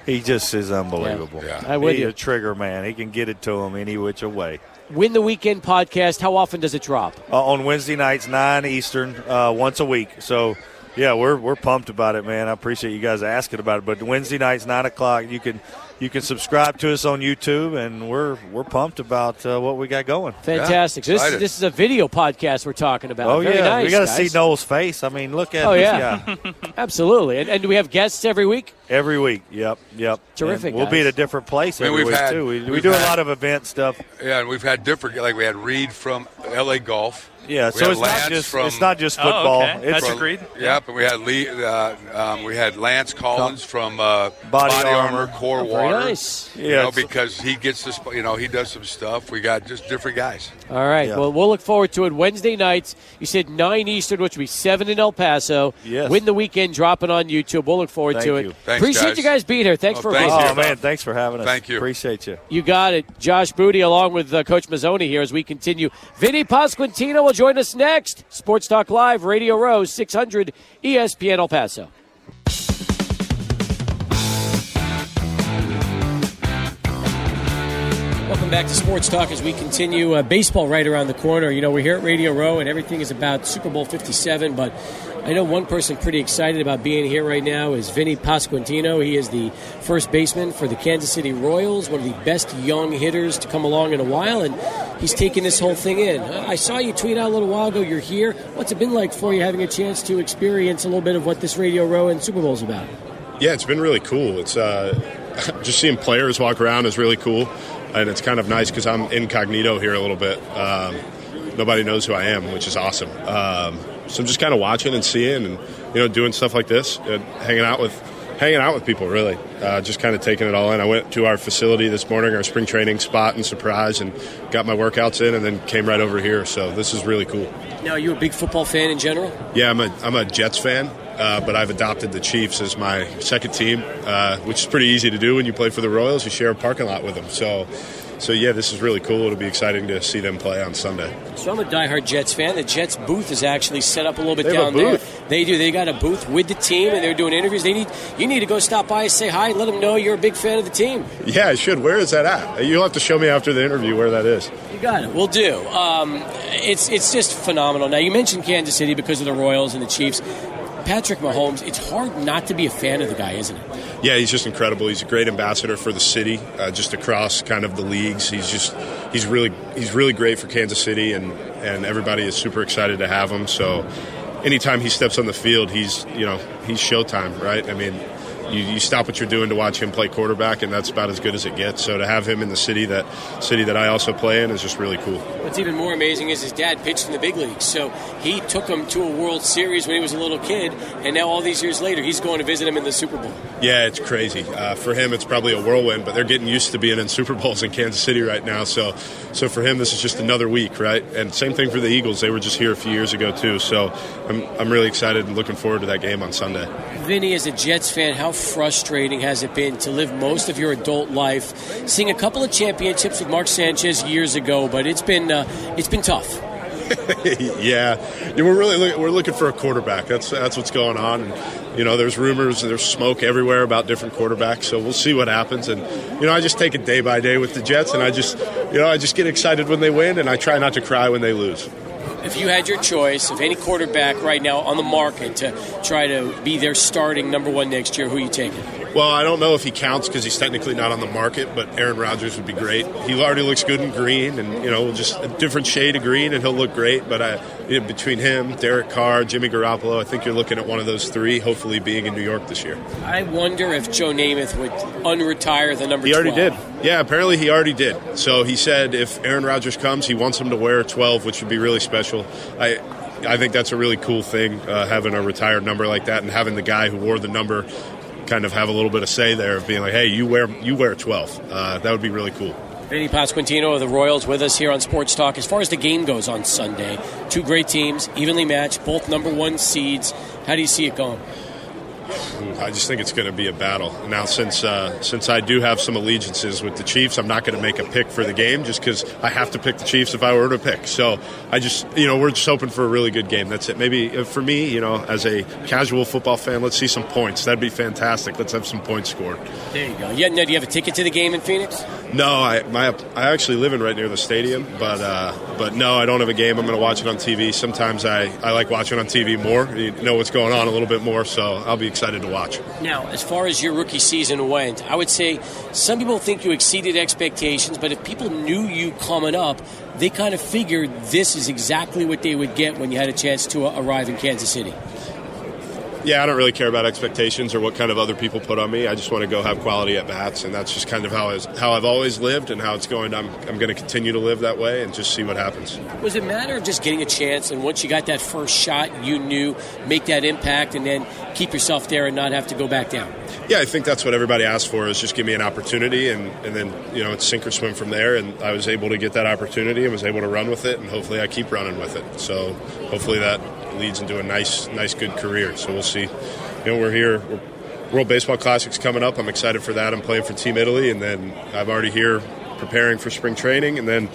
He just is unbelievable. Yeah. I'm with He's you. a trigger man. He can get it to him any which way. Win the weekend podcast. How often does it drop? Uh, on Wednesday nights, nine Eastern, uh, once a week. So, yeah, we're we're pumped about it, man. I appreciate you guys asking about it. But Wednesday nights, nine o'clock, you can you can subscribe to us on YouTube, and we're we're pumped about uh, what we got going. Fantastic. so this is, this is a video podcast we're talking about. Oh Very yeah, nice, we got to see Noel's face. I mean, look at Oh, this yeah. guy. Absolutely. And, and do we have guests every week? every week. Yep, yep. Terrific, And we'll be at a different place Man, every we've week had- too. We, we we've do a lot of event stuff. Yeah, and we've had different. Like we had Reed from L.A. Golf. Yeah, We so it's Lance not just from, it's not just Oh, football. okay. It's That's agreed. Yep, and we had Lee. Uh, um, we had Lance Collins from uh, Body Armor, Armor. Core Oh, Water. nice. You Yeah, know, because he gets this. You know, he does some stuff. We got just different guys. All right. Yeah. Well, we'll look forward to it Wednesday nights. You said 9 Eastern, which would be 7 in El Paso. Yes. Win the weekend, dropping on YouTube. We'll look forward Thank to it. you. Thanks, Appreciate guys. you guys being here. Thanks Oh, for thank visiting. Oh man, thanks for having us. Thank you. Appreciate you. You got it. Josh Booty along with uh, Coach Mazzone here as we continue. Vinny Pasquantino will join us next. Sports Talk Live, Radio Row, 600 ESPN El Paso. Back to Sports Talk as we continue. Uh, baseball right around the corner. You know, we're here at Radio Row and everything is about Super Bowl 57, but I know one person pretty excited about being here right now is Vinny Pasquantino. He is the first baseman for the Kansas City Royals, one of the best young hitters to come along in a while, and he's taking this whole thing in. Uh, I saw you tweet out a little while ago you're here. What's it been like for you having a chance to experience a little bit of what this Radio Row and Super Bowl is about? Yeah, it's been really cool. It's uh, just seeing players walk around is really cool, and it's kind of nice because I'm incognito here a little bit. Um, nobody knows who I am, which is awesome. Um, so I'm just kind of watching and seeing, and you know, doing stuff like this, uh, hanging out with hanging out with people. Really, uh, just kind of taking it all in. I went to our facility this morning, our spring training spot, and surprise, and got my workouts in, and then came right over here. So this is really cool. Now, are you a big football fan in general? Yeah, I'm a I'm a Jets fan, uh, but I've adopted the Chiefs as my second team, uh, which is pretty easy to do when you play for the Royals. You share a parking lot with them, so so yeah, this is really cool. It'll be exciting to see them play on Sunday. So I'm a diehard Jets fan. The Jets booth is actually set up a little bit They down there. They do. They got a booth with the team, and they're doing interviews. They need you need to go stop by, say hi, and let them know you're a big fan of the team. Yeah, I should. Where is that at? You'll have to show me after the interview where that is. You got it. We'll do. Um, it's it's just phenomenal. Now you mentioned Kansas City because of the Royals and the Chiefs. Patrick Mahomes. It's hard not to be a fan of the guy, isn't it? Yeah, he's just incredible. He's a great ambassador for the city, uh, just across kind of the leagues. He's just he's really he's really great for Kansas City, and and everybody is super excited to have him. So anytime he steps on the field, he's you know he's showtime, right? I mean. You, you stop what you're doing to watch him play quarterback, and that's about as good as it gets. So to have him in the city that city that I also play in is just really cool. What's even more amazing is his dad pitched in the big leagues, so he took him to a World Series when he was a little kid, and now all these years later, he's going to visit him in the Super Bowl. Yeah, it's crazy. Uh, for him, it's probably a whirlwind, but they're getting used to being in Super Bowls in Kansas City right now. So, so for him, this is just another week, right? And same thing for the Eagles. They were just here a few years ago too. So, I'm I'm really excited and looking forward to that game on Sunday. Vinny, as a Jets fan, how frustrating has it been to live most of your adult life, seeing a couple of championships with Mark Sanchez years ago, but it's been uh, it's been tough. yeah. we're really look, we're looking for a quarterback. That's that's what's going on. And, you know, there's rumors, there's smoke everywhere about different quarterbacks. So we'll see what happens. And you know, I just take it day by day with the Jets, and I just you know I just get excited when they win, and I try not to cry when they lose if you had your choice of any quarterback right now on the market to try to be their starting number one next year, who are you taking? Well, I don't know if he counts because he's technically not on the market, but Aaron Rodgers would be great. He already looks good in green, and you know, just a different shade of green, and he'll look great. But I, you know, between him, Derek Carr, Jimmy Garoppolo, I think you're looking at one of those three. Hopefully, being in New York this year. I wonder if Joe Namath would unretire the number. He already 12. did. Yeah, apparently he already did. So he said if Aaron Rodgers comes, he wants him to wear 12, which would be really special. I. I think that's a really cool thing, uh, having a retired number like that, and having the guy who wore the number kind of have a little bit of say there of being like, hey, you wear you wear 12. Uh, that would be really cool. Vinny Pasquantino of the Royals with us here on Sports Talk. As far as the game goes on Sunday, two great teams, evenly matched, both number one seeds. How do you see it going? I just think it's going to be a battle. Now, since uh, since I do have some allegiances with the Chiefs, I'm not going to make a pick for the game just because I have to pick the Chiefs if I were to pick. So I just, you know, we're just hoping for a really good game. That's it. Maybe uh, for me, you know, as a casual football fan, let's see some points. That'd be fantastic. Let's have some points scored. There you go. Yeah, now, do you have a ticket to the game in Phoenix? No, I my I actually live in right near the stadium, but uh, but no, I don't have a game. I'm going to watch it on TV. Sometimes I, I like watching on TV more. You know what's going on a little bit more, so I'll be excited to watch. Now, as far as your rookie season went, I would say some people think you exceeded expectations, but if people knew you coming up, they kind of figured this is exactly what they would get when you had a chance to uh, arrive in Kansas City. Yeah, I don't really care about expectations or what kind of other people put on me. I just want to go have quality at bats, and that's just kind of how I, how I've always lived and how it's going. I'm I'm going to continue to live that way and just see what happens. Was it a matter of just getting a chance, and once you got that first shot, you knew make that impact, and then keep yourself there and not have to go back down? Yeah, I think that's what everybody asked for is just give me an opportunity, and and then you know it's sink or swim from there. And I was able to get that opportunity and was able to run with it, and hopefully I keep running with it. So hopefully that leads into a nice, nice, good career. So we'll see. You know, we're here. We're, World Baseball Classic's coming up. I'm excited for that. I'm playing for Team Italy, and then I'm already here preparing for spring training, and then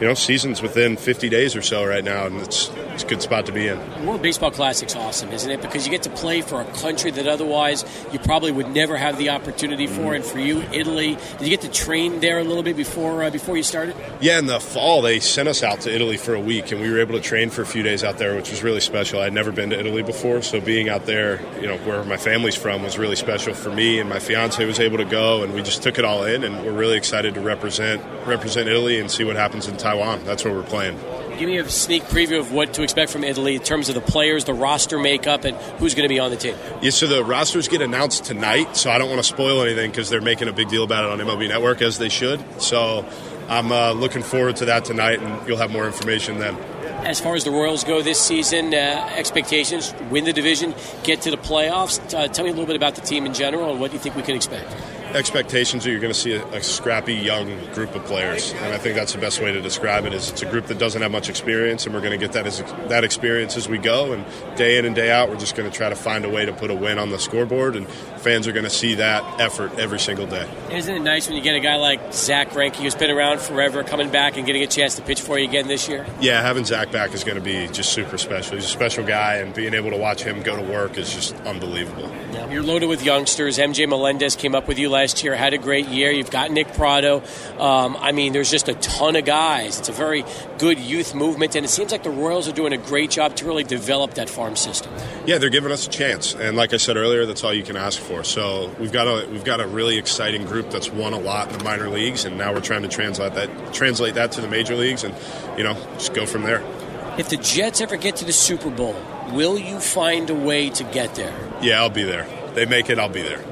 you know, season's within 50 days or so right now, and it's it's a good spot to be in. World Baseball Classic's awesome, isn't it? Because you get to play for a country that otherwise you probably would never have the opportunity for. Mm-hmm. And for you, Italy, did you get to train there a little bit before uh, before you started? Yeah, in the fall they sent us out to Italy for a week, and we were able to train for a few days out there, which was really special. I'd never been to Italy before, so being out there, you know, where my family's from, was really special for me. And my fiance was able to go, and we just took it all in, and we're really excited to represent represent Italy and see what happens in Taiwan. That's where we're playing. Give me a sneak preview of what to expect from Italy in terms of the players, the roster makeup, and who's going to be on the team. Yeah, so the rosters get announced tonight, so I don't want to spoil anything because they're making a big deal about it on MLB Network, as they should. So I'm uh, looking forward to that tonight, and you'll have more information then. As far as the Royals go this season, uh, expectations win the division, get to the playoffs. Uh, tell me a little bit about the team in general and what you think we can expect expectations are you're going to see a, a, scrappy young group of players, and I think that's the best way to describe it. Is it's a group that doesn't have much experience, and we're going to get that as that experience as we go, and day in and day out, we're just going to try to find a way to put a win on the scoreboard, and fans are going to see that effort every single day. Isn't it nice when you get a guy like Zack Greinke, who's been around forever, coming back and getting a chance to pitch for you again this year? Yeah, having Zack back is going to be just super special. He's a special guy, and being able to watch him go to work is just unbelievable. Yeah. You're loaded with youngsters. MJ Melendez came up with you last year, had a great year. You've got Nick Pratto. Um, I mean, there's just a ton of guys. It's a very good youth movement, and it seems like the Royals are doing a great job to really develop that farm system. Yeah, they're giving us a chance, and like I said earlier, that's all you can ask for. So we've got a we've got a really exciting group that's won a lot in the minor leagues, and now we're trying to translate that translate that to the major leagues, and you know, just go from there. If the Jets ever get to the Super Bowl, will you find a way to get there? Yeah, I'll be there. They make it, I'll be there.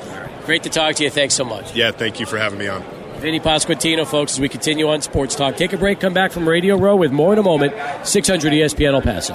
Great to talk to you. Thanks so much. Yeah, thank you for having me on. Vinny Pasquantino, folks, as we continue on Sports Talk. Take a break, come back from Radio Row with more in a moment. 600 ESPN El Paso.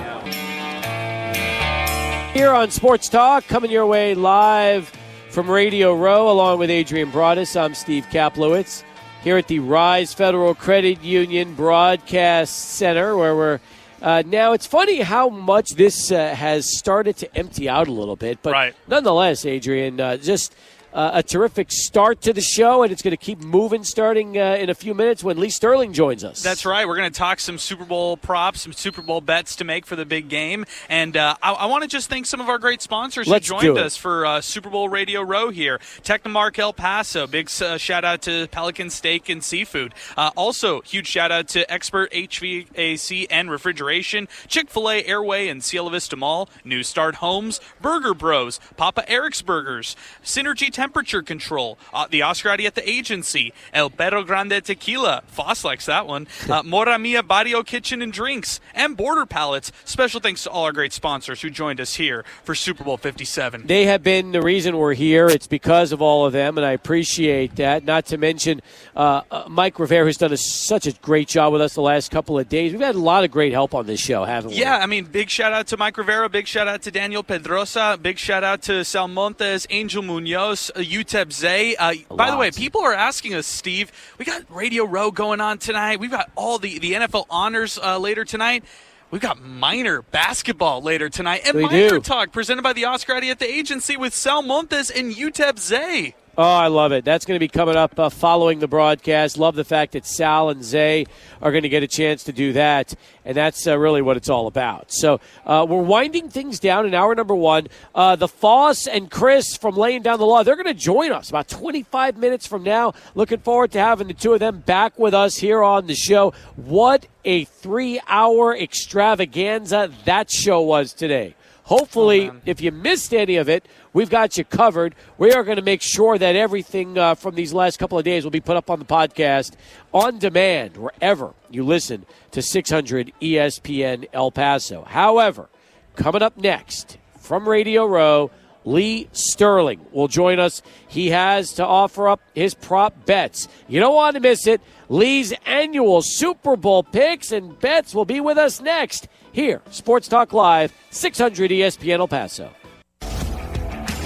Here on Sports Talk, coming your way live from Radio Row, along with Adrian Broadus. I'm Steve Kaplowitz here at the Rise Federal Credit Union Broadcast Center, where we're uh, now it's funny how much this uh, has started to empty out a little bit, but right. nonetheless, Adrian, uh, just uh, a terrific start to the show, and it's going to keep moving starting uh, in a few minutes when Lee Sterling joins us. That's right. We're going to talk some Super Bowl props, some Super Bowl bets to make for the big game, and uh, I, I want to just thank some of our great sponsors Let's who joined us for uh, Super Bowl Radio Row here. Technomark El Paso, big uh, shout out to Pelican Steak and Seafood. Uh, also, huge shout out to Expert HVAC and Refrigeration, Chick Fil A Airway and Cielo Vista Mall, New Start Homes, Burger Bros, Papa Eric's Burgers, Synergy Temperature Control, uh, the at the Agency, El Perro Grande Tequila, Foss likes that one, uh, Mora Mia Barrio Kitchen and Drinks, and Border Pallets. Special thanks to all our great sponsors who joined us here for Super Bowl 57. They have been the reason we're here. It's because of all of them, and I appreciate that. Not to mention uh, uh, Mike Rivera, who's done a, such a great job with us the last couple of days. We've had a lot of great help on this show, haven't we? Yeah, I mean, big shout out to Mike Rivera, big shout out to Daniel Pedrosa, big shout out to Sal Montes, Angel Munoz, UTEP Zay. Uh, by the way, people are asking us, Steve, we got Radio Row going on tonight. We've got all the, the NFL honors uh, later tonight. We've got minor basketball later tonight. And We minor do. talk presented by the Oscar at the Agency with Sal Montes and UTEP Zay. Oh, I love it. That's going to be coming up uh, following the broadcast. Love the fact that Sal and Zay are going to get a chance to do that, and that's uh, really what it's all about. So uh, we're winding things down in hour number one. Uh, the Foss and Chris from Laying Down the Law, they're going to join us about 25 minutes from now. Looking forward to having the two of them back with us here on the show. What a three-hour extravaganza that show was today. Hopefully, if you missed any of it, we've got you covered. We are going to make sure that everything uh, from these last couple of days will be put up on the podcast on demand wherever you listen to 600 ESPN El Paso. However, coming up next from Radio Row, Lee Sterling will join us. He has to offer up his prop bets. You don't want to miss it. Lee's annual Super Bowl picks and bets will be with us next here, Sports Talk Live, 600 ESPN El Paso.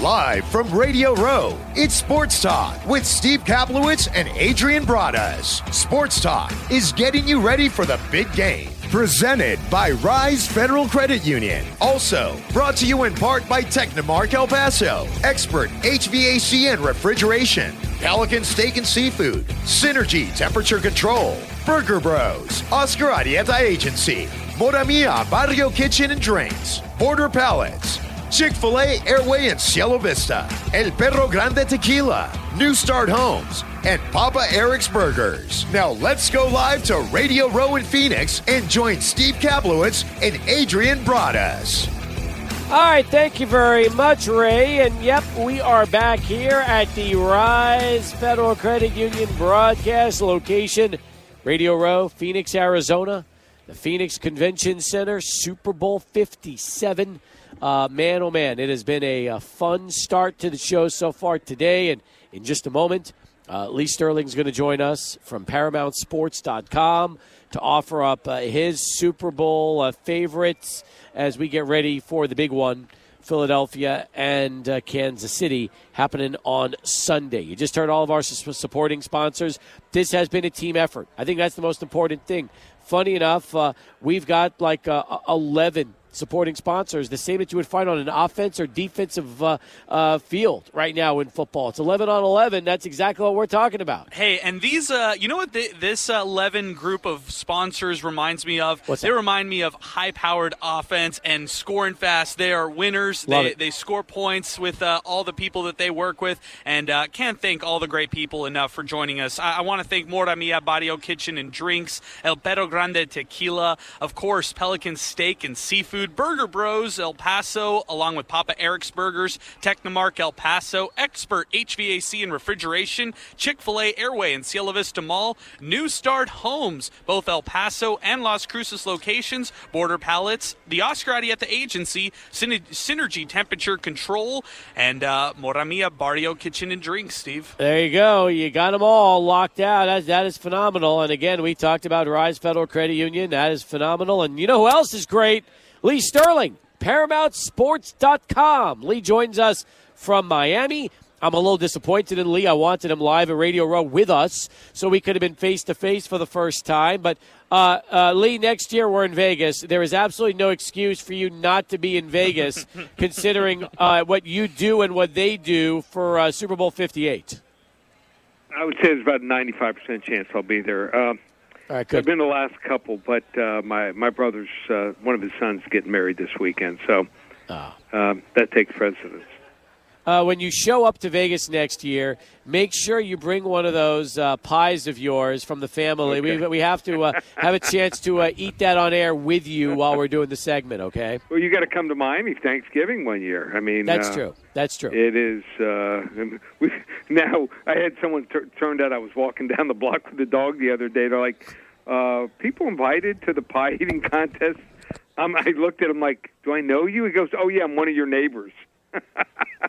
Live from Radio Row, it's Sports Talk with Steve Kaplowitz and Adrian Broadus. Sports Talk is getting you ready for the big game. Presented by Rise Federal Credit Union. Also brought to you in part by Technomark El Paso, expert HVAC and refrigeration, Pelican Steak and Seafood, Synergy Temperature Control, Burger Bros, Oscar Arieta Agency, Moramia Barrio Kitchen and Drinks, Border Pallets, Chick fil A, Airway, and Cielo Vista, El Perro Grande Tequila, New Start Homes, and Papa Eric's Burgers. Now let's go live to Radio Row in Phoenix and join Steve Kaplowitz and Adrian Broadus. All right, thank you very much, Ray. And yep, we are back here at the Rise Federal Credit Union broadcast location, Radio Row, Phoenix, Arizona, the Phoenix Convention Center, Super Bowl 57. Uh, man, oh man, it has been a, a fun start to the show so far today. And in just a moment, uh, Lee Sterling's going to join us from ParamountSports.com to offer up uh, his Super Bowl uh, favorites as we get ready for the big one. Philadelphia and uh, Kansas City happening on Sunday. You just heard all of our su- supporting sponsors. This has been a team effort. I think that's the most important thing. Funny enough, uh, we've got like uh, 11 supporting sponsors, the same that you would find on an offense or defensive uh, uh, field right now in football. It's 11 on 11. That's exactly what we're talking about. Hey, and these, uh, you know what the, this uh, 11 group of sponsors reminds me of? What's they that? remind me of high powered offense and scoring fast. They are winners. Love they, it. they score points with uh, all the people that they work with, and uh, can't thank all the great people enough for joining us. I, I want to thank Mora Mia Barrio Kitchen and Drinks, El Perro Grande Tequila, of course, Pelican Steak and Seafood, Burger Bros, El Paso, along with Papa Eric's Burgers, Technomark El Paso, Expert HVAC and Refrigeration, Chick fil A Airway and Cielo Vista Mall, New Start Homes, both El Paso and Las Cruces locations, Border Pallets, the Oscar Arieta Agency, Syner- Synergy Temperature Control, and uh, Moramia Barrio Kitchen and Drinks, Steve. There you go. You got them all locked out. That, that is phenomenal. And again, we talked about Rise Federal Credit Union. That is phenomenal. And you know who else is great? Lee Sterling, ParamountSports.com. Lee joins us from Miami. I'm a little disappointed in Lee. I wanted him live at Radio Row with us, so we could have been face to face for the first time. But uh, uh, Lee, next year we're in Vegas. There is absolutely no excuse for you not to be in Vegas, considering uh, what you do and what they do for uh, Super Bowl 58. I would say there's about a 95% chance I'll be there. Uh, All right. I've been the last couple, but uh, my my brother's uh, one of his sons getting married this weekend, so um, that takes precedence. Uh, when you show up to Vegas next year, make sure you bring one of those uh, pies of yours from the family. We, we have to uh, have a chance to uh, eat that on air with you while we're doing the segment, okay? Well, you got to come to Miami Thanksgiving one year. I mean, That's uh, true. That's true. It is. Uh, we, now, I had someone t- turned out I was walking down the block with the dog the other day. They're like, uh, "People invited to the pie eating contest." Um, I looked at him like, "Do I know you?" He goes, "Oh yeah, I'm one of your neighbors."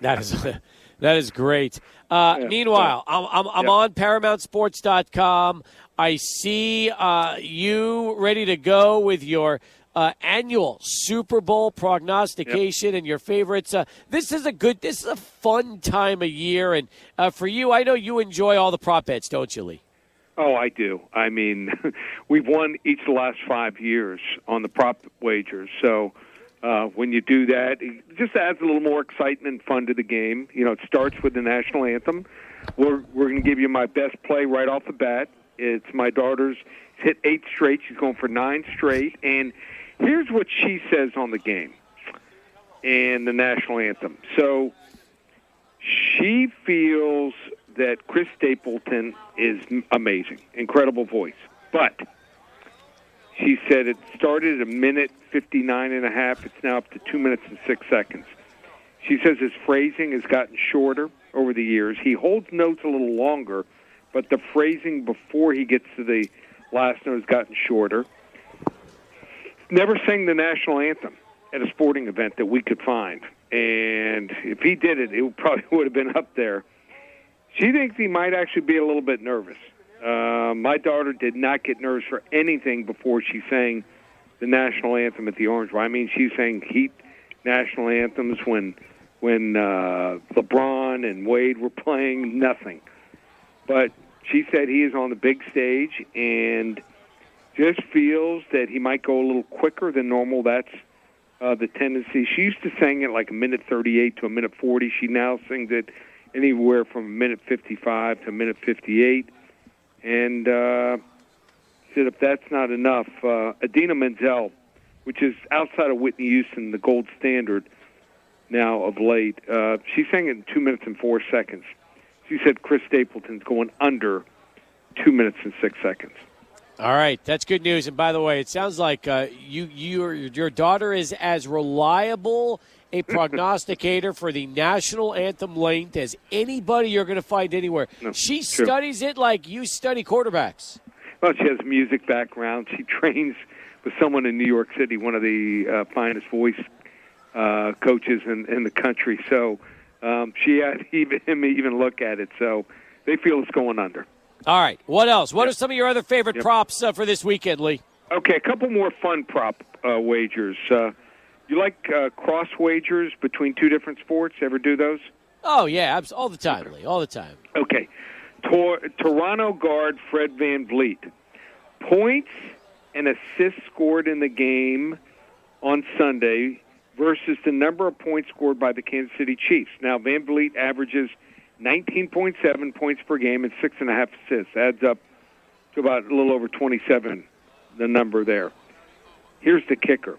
That is that is great. Uh, Yeah. Meanwhile, I'm, I'm, I'm Yeah. on ParamountSports.com. I see uh, you ready to go with your uh, annual Super Bowl prognostication and your favorites. Uh, this is a good, this is a fun time of year, and uh, for you, I know you enjoy all the prop bets, don't you, Lee? Oh, I do. I mean, we've won each of the last five years on the prop wagers. So uh, when you do that, it just adds a little more excitement and fun to the game. You know, it starts with the national anthem. We're we're going to give you my best play right off the bat. It's my daughter's hit eight straight. She's going for nine straight. And here's what she says on the game and the national anthem. So she feels that Chris Stapleton is amazing, incredible voice. But she said it started at a minute 59 and a half. It's now up to two minutes and six seconds. She says his phrasing has gotten shorter over the years. He holds notes a little longer, but the phrasing before he gets to the last note has gotten shorter. Never sang the national anthem at a sporting event that we could find. And if he did it, it probably would have been up there. She thinks he might actually be a little bit nervous. Uh, my daughter did not get nervous for anything before she sang the national anthem at the Orange Bowl. I mean, she sang Heat national anthems when when uh, LeBron and Wade were playing. Nothing, but she said he is on the big stage and just feels that he might go a little quicker than normal. That's uh, the tendency. She used to sing it like a minute 38 to a minute 40. She now sings it anywhere from a minute 55 to a minute 58. And uh, said if that's not enough, uh, Idina Menzel, which is outside of Whitney Houston, the gold standard now of late, uh, she sang it in two minutes and four seconds. She said Chris Stapleton's going under two minutes and six seconds. All right, that's good news. And by the way, it sounds like uh, you, your your daughter is as reliable a prognosticator for the national anthem length as anybody you're going to find anywhere. she true. studies it like you study quarterbacks. Well, she has a music background. She trains with someone in New York City, one of the uh, finest voice uh, coaches in, in the country. So um, she had even, him even look at it. So they feel it's going under. All right, what else? What are some of your other favorite Yep. props uh, for this weekend, Lee? Okay, a couple more fun prop uh, wagers. Uh, you like uh, cross wagers between two different sports? Ever do those? Oh yeah, all the time, Lee, all the time. Okay. Tor- Toronto guard Fred VanVleet. Points and assists scored in the game on Sunday versus the number of points scored by the Kansas City Chiefs. Now, VanVleet averages 19.7 points per game and six and a half assists. Adds up to about a little over 27, the number there. Here's the kicker.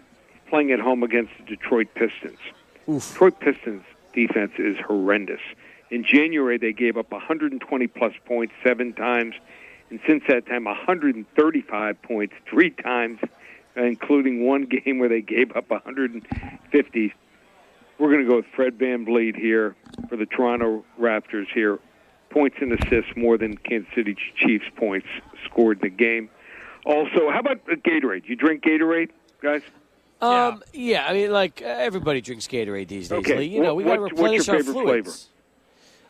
Playing at home against the Detroit Pistons. Detroit Pistons defense is horrendous. In January, they gave up 120 plus points seven times, and since that time, 135 points three times, including one game where they gave up 150. We're going to go with Fred VanVleet here for the Toronto Raptors here. Points and assists more than Kansas City Chiefs points scored in the game. Also, how about Gatorade? You drink Gatorade, guys? Um, yeah. I mean, like uh, everybody drinks Gatorade these days. Okay. Lee. You know, What- we got to what's- what's replenish your our favorite fluids.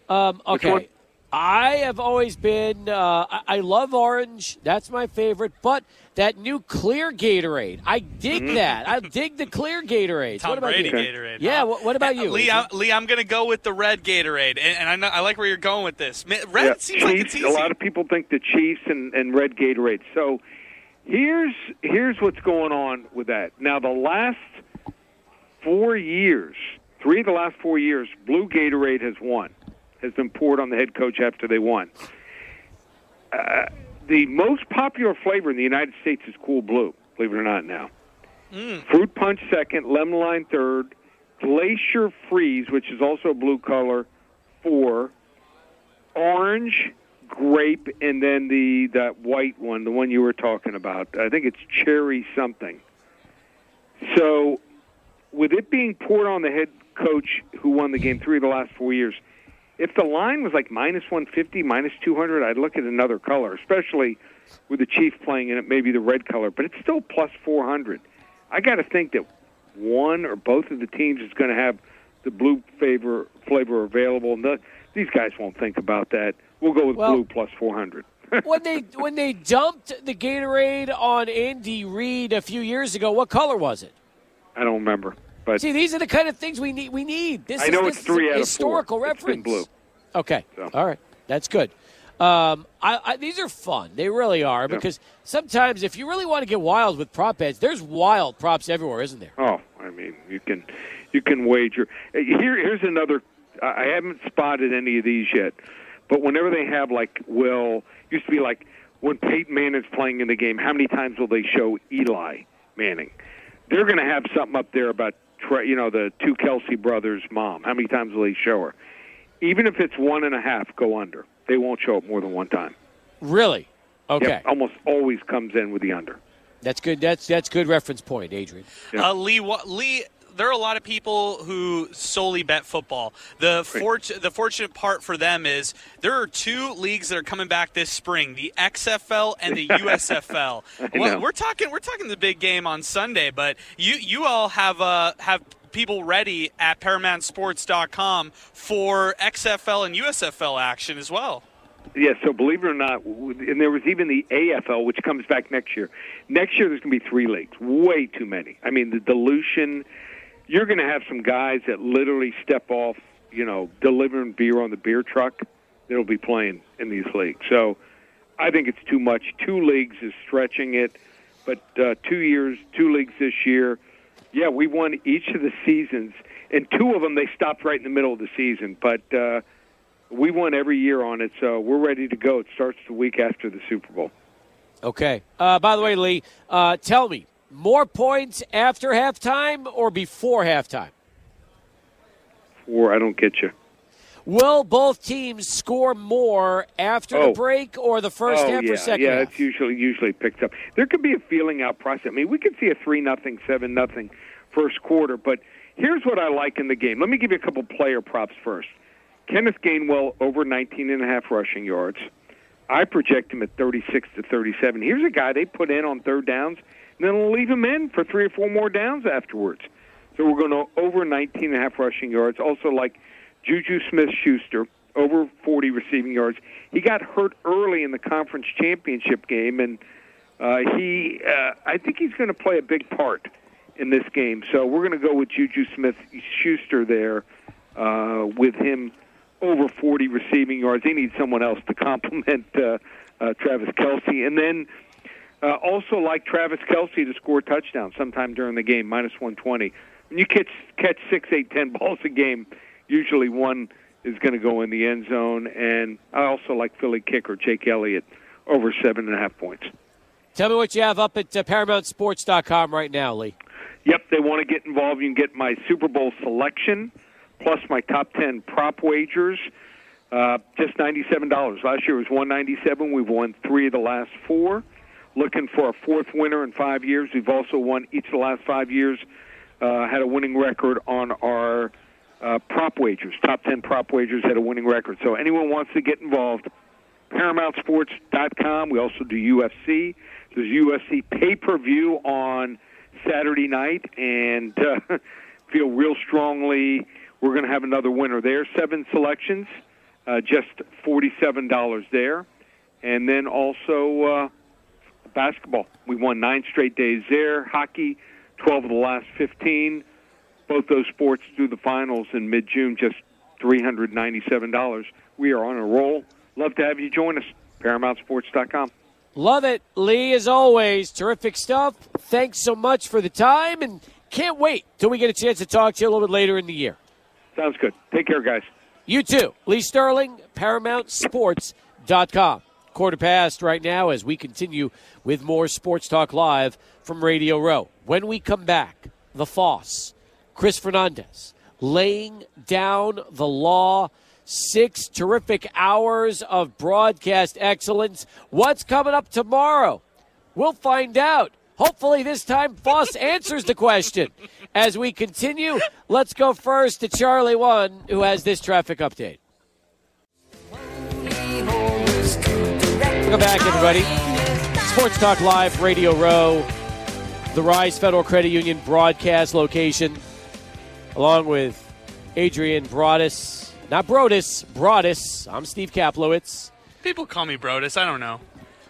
Um, okay. I have always been. Uh, I, I love orange. That's my favorite. But that new clear Gatorade, I dig Mm-hmm. that. I dig the clear Gatorade. Tom what about Brady you? Gatorade. Yeah. huh? What, what about you? Lee? I, Lee, I'm going to go with the red Gatorade, and, and I, know, I like where you're going with this. Red Yeah, seems like it's Chiefs, easy. A lot of people think the Chiefs and, and red Gatorade. So here's here's what's going on with that. Now the last four years, three of the last four years, blue Gatorade has won, has been poured on the head coach after they won. Uh, the most popular flavor in the United States is Cool Blue. Believe it or not, now. Fruit Punch second, Lemon Lime third, Glacier Freeze, which is also a blue color, four, orange, grape, and then the that white one, the one you were talking about. I think it's cherry something. So, with it being poured on the head coach who won the game three of the last four years, if the line was like minus 150, minus 200, I'd look at another color, especially with the Chief playing in it, maybe the red color. But it's still plus 400. I got to think that one or both of the teams is going to have the blue favor flavor available. No, these guys won't think about that. We'll go with Well- blue plus 400. when they when they dumped the Gatorade on Andy Reid a few years ago, what color was it? I don't remember, but See, these are the kind of things we need. We need. This I is, know this it's is three out of historical four. It's reference. been blue. Okay, So. all right, that's good. Um, I, I, these are fun. They really are because sometimes if you really want to get wild with prop bets, there's wild props everywhere, isn't there? Oh, I mean, you can you can wager. Here, here's another. I haven't spotted any of these yet, but whenever they have like, will used to be like when Peyton Manning's playing in the game, how many times will they show Eli Manning? They're going to have something up there about you know the two Kelce brothers' mom. How many times will they show her? Even if it's one and a half, go under. They won't show it more than one time. Really? Okay, Yep, almost always comes in with the under. that's good. That's that's good reference point, Adrian. Yeah. Uh, Lee, wha- Lee, there are a lot of people who solely bet football. The fort- the fortunate part for them is there are two leagues that are coming back this spring: the XFL and the USFL. well, we're talking we're talking the big game on Sunday, but you you all have uh, have people ready at ParamountSports.com for XFL and USFL action as well. Yeah, so believe it or not, and there was even the AFL, which comes back next year. Next year, there's going to be three leagues. Way too many. I mean, the dilution. You're going to have some guys that literally step off, you know, delivering beer on the beer truck. That'll be playing in these leagues. So, I think it's too much. Two leagues is stretching it, but uh, two years, two leagues this year. Yeah, we won each of the seasons, and two of them they stopped right in the middle of the season, but. uh we won every year on it, so we're ready to go. It starts the week after the Super Bowl. Okay. Uh, by the way, Lee, uh, tell me more points after halftime or before halftime? Or I don't get you. Will both teams score more after the Oh. break or the first oh half yeah, or second yeah. half? It's usually usually picked up. There could be a feeling out process. I mean, we could see a three nothing, seven nothing first quarter. But here's what I like in the game. Let me give you a couple player props first. Kenneth Gainwell over 19 and a half rushing yards. I project him at 36 to 37. Here's a guy they put in on third downs, then they'll leave him in for three or four more downs afterwards. So we're going to over 19 and a half rushing yards. Also like Juju Smith-Schuster over 40 receiving yards. He got hurt early in the conference championship game, and uh, he uh, I think he's going to play a big part in this game. So we're going to go with Juju Smith-Schuster there uh, with him over 40 receiving yards. They need someone else to complement uh, uh, Travis Kelce, and then uh, also like Travis Kelce to score a touchdown sometime during the game, minus 120. When you catch catch six, eight, ten balls a game, usually one is going to go in the end zone. And I also like Philly kicker Jake Elliott over seven and a half points. Tell me what you have up at uh, ParamountSports.com right now, Lee. Yep, they want to get involved. You can get my Super Bowl selection plus my top ten prop wagers. Uh, just ninety-seven dollars. Last year was one ninety-seven. We've won three of the last four. Looking for a fourth winner in five years. We've also won each of the last five years. Uh, had a winning record on our uh, prop wagers. Top ten prop wagers had a winning record. So anyone wants to get involved, ParamountSports.com. We also do UFC. There's UFC pay-per-view on Saturday night, and uh, feel real strongly we're going to have another winner there. Seven selections. uh, just forty-seven dollars there, and then also uh, basketball. We won nine straight days there. Hockey, twelve of the last fifteen. Both those sports through the finals in mid-June, just three hundred ninety-seven dollars. We are on a roll. Love to have you join us. ParamountSports.com. Love it, Lee. As always, terrific stuff. Thanks so much for the time, and can't wait till we get a chance to talk to you a little bit later in the year. Sounds good. Take care, guys. You too. Lee Sterling, ParamountSports.com. Quarter past right now as we continue with more Sports Talk Live from Radio Row. When we come back, the Foss, Chris Fernandez, laying down the law. Six terrific hours of broadcast excellence. What's coming up tomorrow? We'll find out. Hopefully, this time Foss answers the question. As we continue, let's go first to Charlie One, who has this traffic update. Welcome back, everybody. Sports Talk Live, Radio Row, the Rise Federal Credit Union broadcast location, along with Adrian Broadus. Not Brodus, Broadus. I'm Steve Kaplowitz. People call me Brodus. I don't know.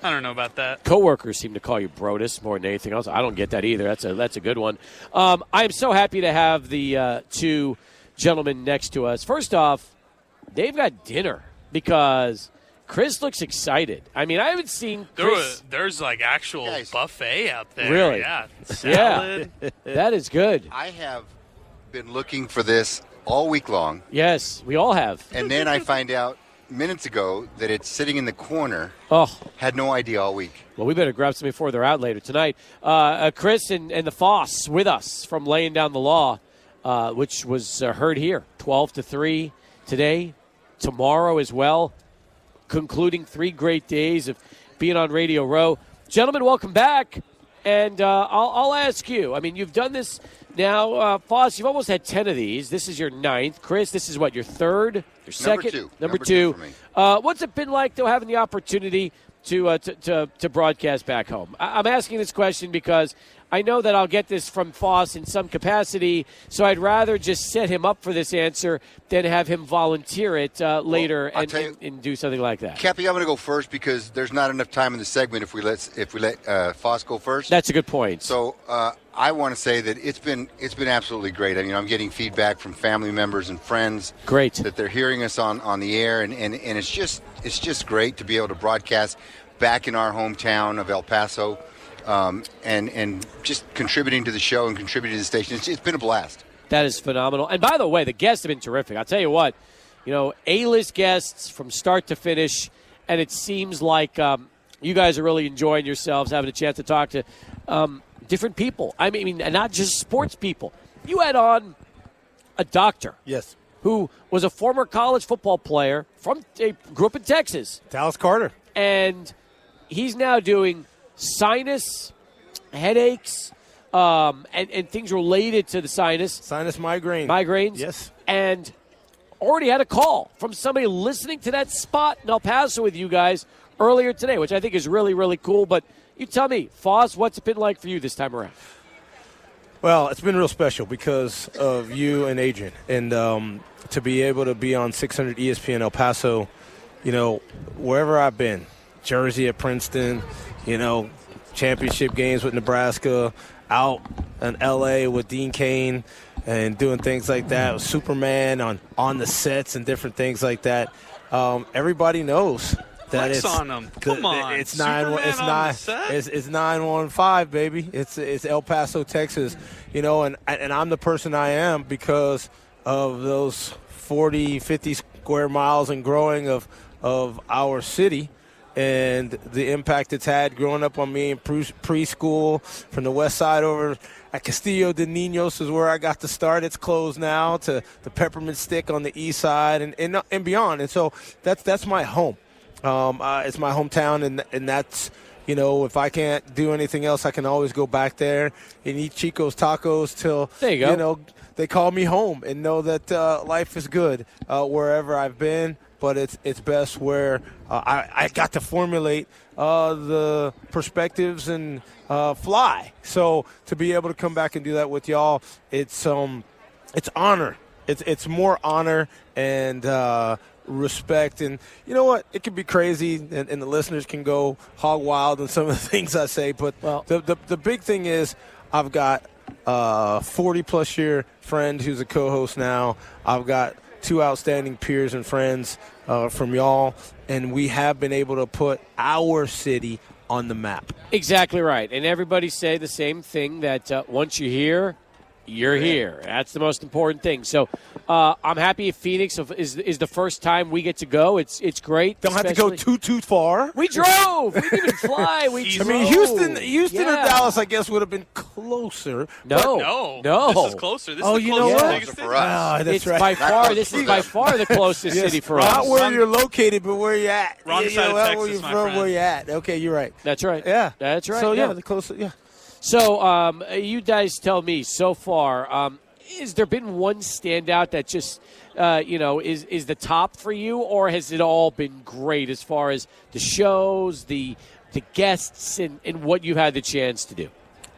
I don't know about that. Coworkers seem to call you Brodus more than anything else. I don't get that either. That's a that's a good one. Um, I am so happy to have the uh, two gentlemen next to us. First off, they've got dinner because Chris looks excited. I mean, I haven't seen There Chris. was, there's like actual Guys. buffet out there. Really? Yeah. yeah, that is good. I have been looking for this all week long, Yes, we all have. and then I find out minutes ago that it's sitting in the corner. Oh, Had no idea all week. well, we better grab some before they're out later tonight. Uh, uh, Chris and, and the Foss with us from laying down the law, uh, which was uh, heard here, twelve to three today, tomorrow as well. Concluding three great days of being on Radio Row, gentlemen. Welcome back, and uh, I'll, I'll ask you. I mean, you've done this now, uh, Foss. You've almost had ten of these. This is your ninth. Chris, this is what your third, your second, two. number, Number two. two for me. Uh, what's it been like though having the opportunity to uh, to, to to broadcast back home? I- I'm asking this question because I know that I'll get this from Foss in some capacity, so I'd rather just set him up for this answer than have him volunteer it uh, later I'll and, you- and, and do something like that. Cappy, I'm going to go first because there's not enough time in the segment if we let if we let uh, Foss go first. That's a good point. So uh, I want to say that it's been it's been absolutely great. I mean, I'm getting feedback from family members and friends. Great. that they're hearing us on, on the air, and, and, and it's just it's just great to be able to broadcast back in our hometown of El Paso, um, and and just contributing to the show and contributing to the station. It's, it's been a blast. That is phenomenal. And by the way, the guests have been terrific. I'll tell you what, you know, A-list guests from start to finish, and it seems like um, you guys are really enjoying yourselves, having a chance to talk to um, different people. I mean, not just sports people. You had on a doctor Yes. who was a former college football player from eh, grew up in Texas, Dallas Carter. and he's now doing sinus headaches um, and, and things related to the sinus Sinus migraine. migraines. Yes. And already had a call from somebody listening to that spot in El Paso with you guys earlier today, which I think is really, really cool. But you tell me, Foss, what's it been like for you this time around? Well, it's been real special because of you and Adrian, and um, to be able to be on 600 ESPN in El Paso, you know, wherever I've been, Jersey at Princeton, you know, championship games with Nebraska, out in LA with Dean Cain, and doing things like that with Superman on on the sets and different things like that. Um, everybody knows that Flex it's on 'em. the- Come on. It's nine. Superman It's on nine. It's, it's nine one five, baby. It's it's El Paso, Texas. You know, and and I'm the person I am because of those 40, 50 square miles and growing of of our city. And the impact it's had growing up on me in pre- preschool from the west side over at Castillo de Niños is where I got to start. It's closed now to the Peppermint Stick on the east side and, and, and beyond. And so that's that's my home. Um, uh, it's my hometown, and and that's you know if I can't do anything else, I can always go back there and eat Chico's tacos till There you go. know they call me home and know that uh, life is good uh, wherever I've been. But it's it's best where uh, I, I got to formulate uh, the perspectives and uh, fly. So to be able to come back and do that with y'all, it's um it's honor. It's it's more honor and uh, respect. And you know what? It can be crazy, and, and the listeners can go hog wild on some of the things I say. But Well- the, the the big thing is, I've got a 40 plus year friend who's a co-host now. I've got two outstanding peers and friends uh, from y'all, and we have been able to put our city on the map. Exactly right. And everybody say the same thing that uh, once you're here, you're here. That's the most important thing. So uh, I'm happy if Phoenix is is the first time we get to go. It's it's great. Don't have to go too too far. We drove. We didn't even fly. We I I mean. Houston, Houston Yeah. and Dallas, I guess, would have been closer. No, No, no. This is closer. This Oh, is the you know what? biggest For us. Ah, that's it's right. by Not far. This is by far the closest Yes, city for not us. Not where you're located, but where you're at. Wrong You side of know, not Texas, where you're my from, friend. where you're at. Okay, you're right. That's right. Yeah, That's right. So yeah, yeah. the closer. Yeah. So, um, you guys tell me so far. Um, is there been one standout that just, uh, you know, is is the top for you, or has it all been great as far as the shows, the the guests, and, and what you've had the chance to do?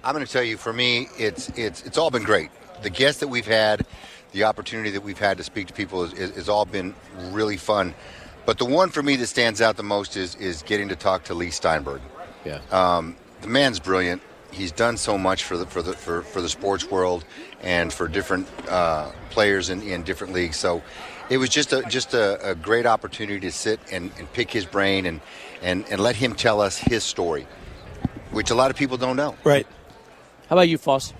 I'm going to tell you, for me, it's it's it's all been great. The guests that we've had, the opportunity that we've had to speak to people, has is, is all been really fun. But the one for me that stands out the most is is getting to talk to Leigh Steinberg. Yeah. Um, the man's brilliant. He's done so much for the for the for, for the sports world and for different uh, players in, in different leagues. So it was just a just a, a great opportunity to sit and, and pick his brain and, and and let him tell us his story, which a lot of people don't know. Right. How about you, Foss?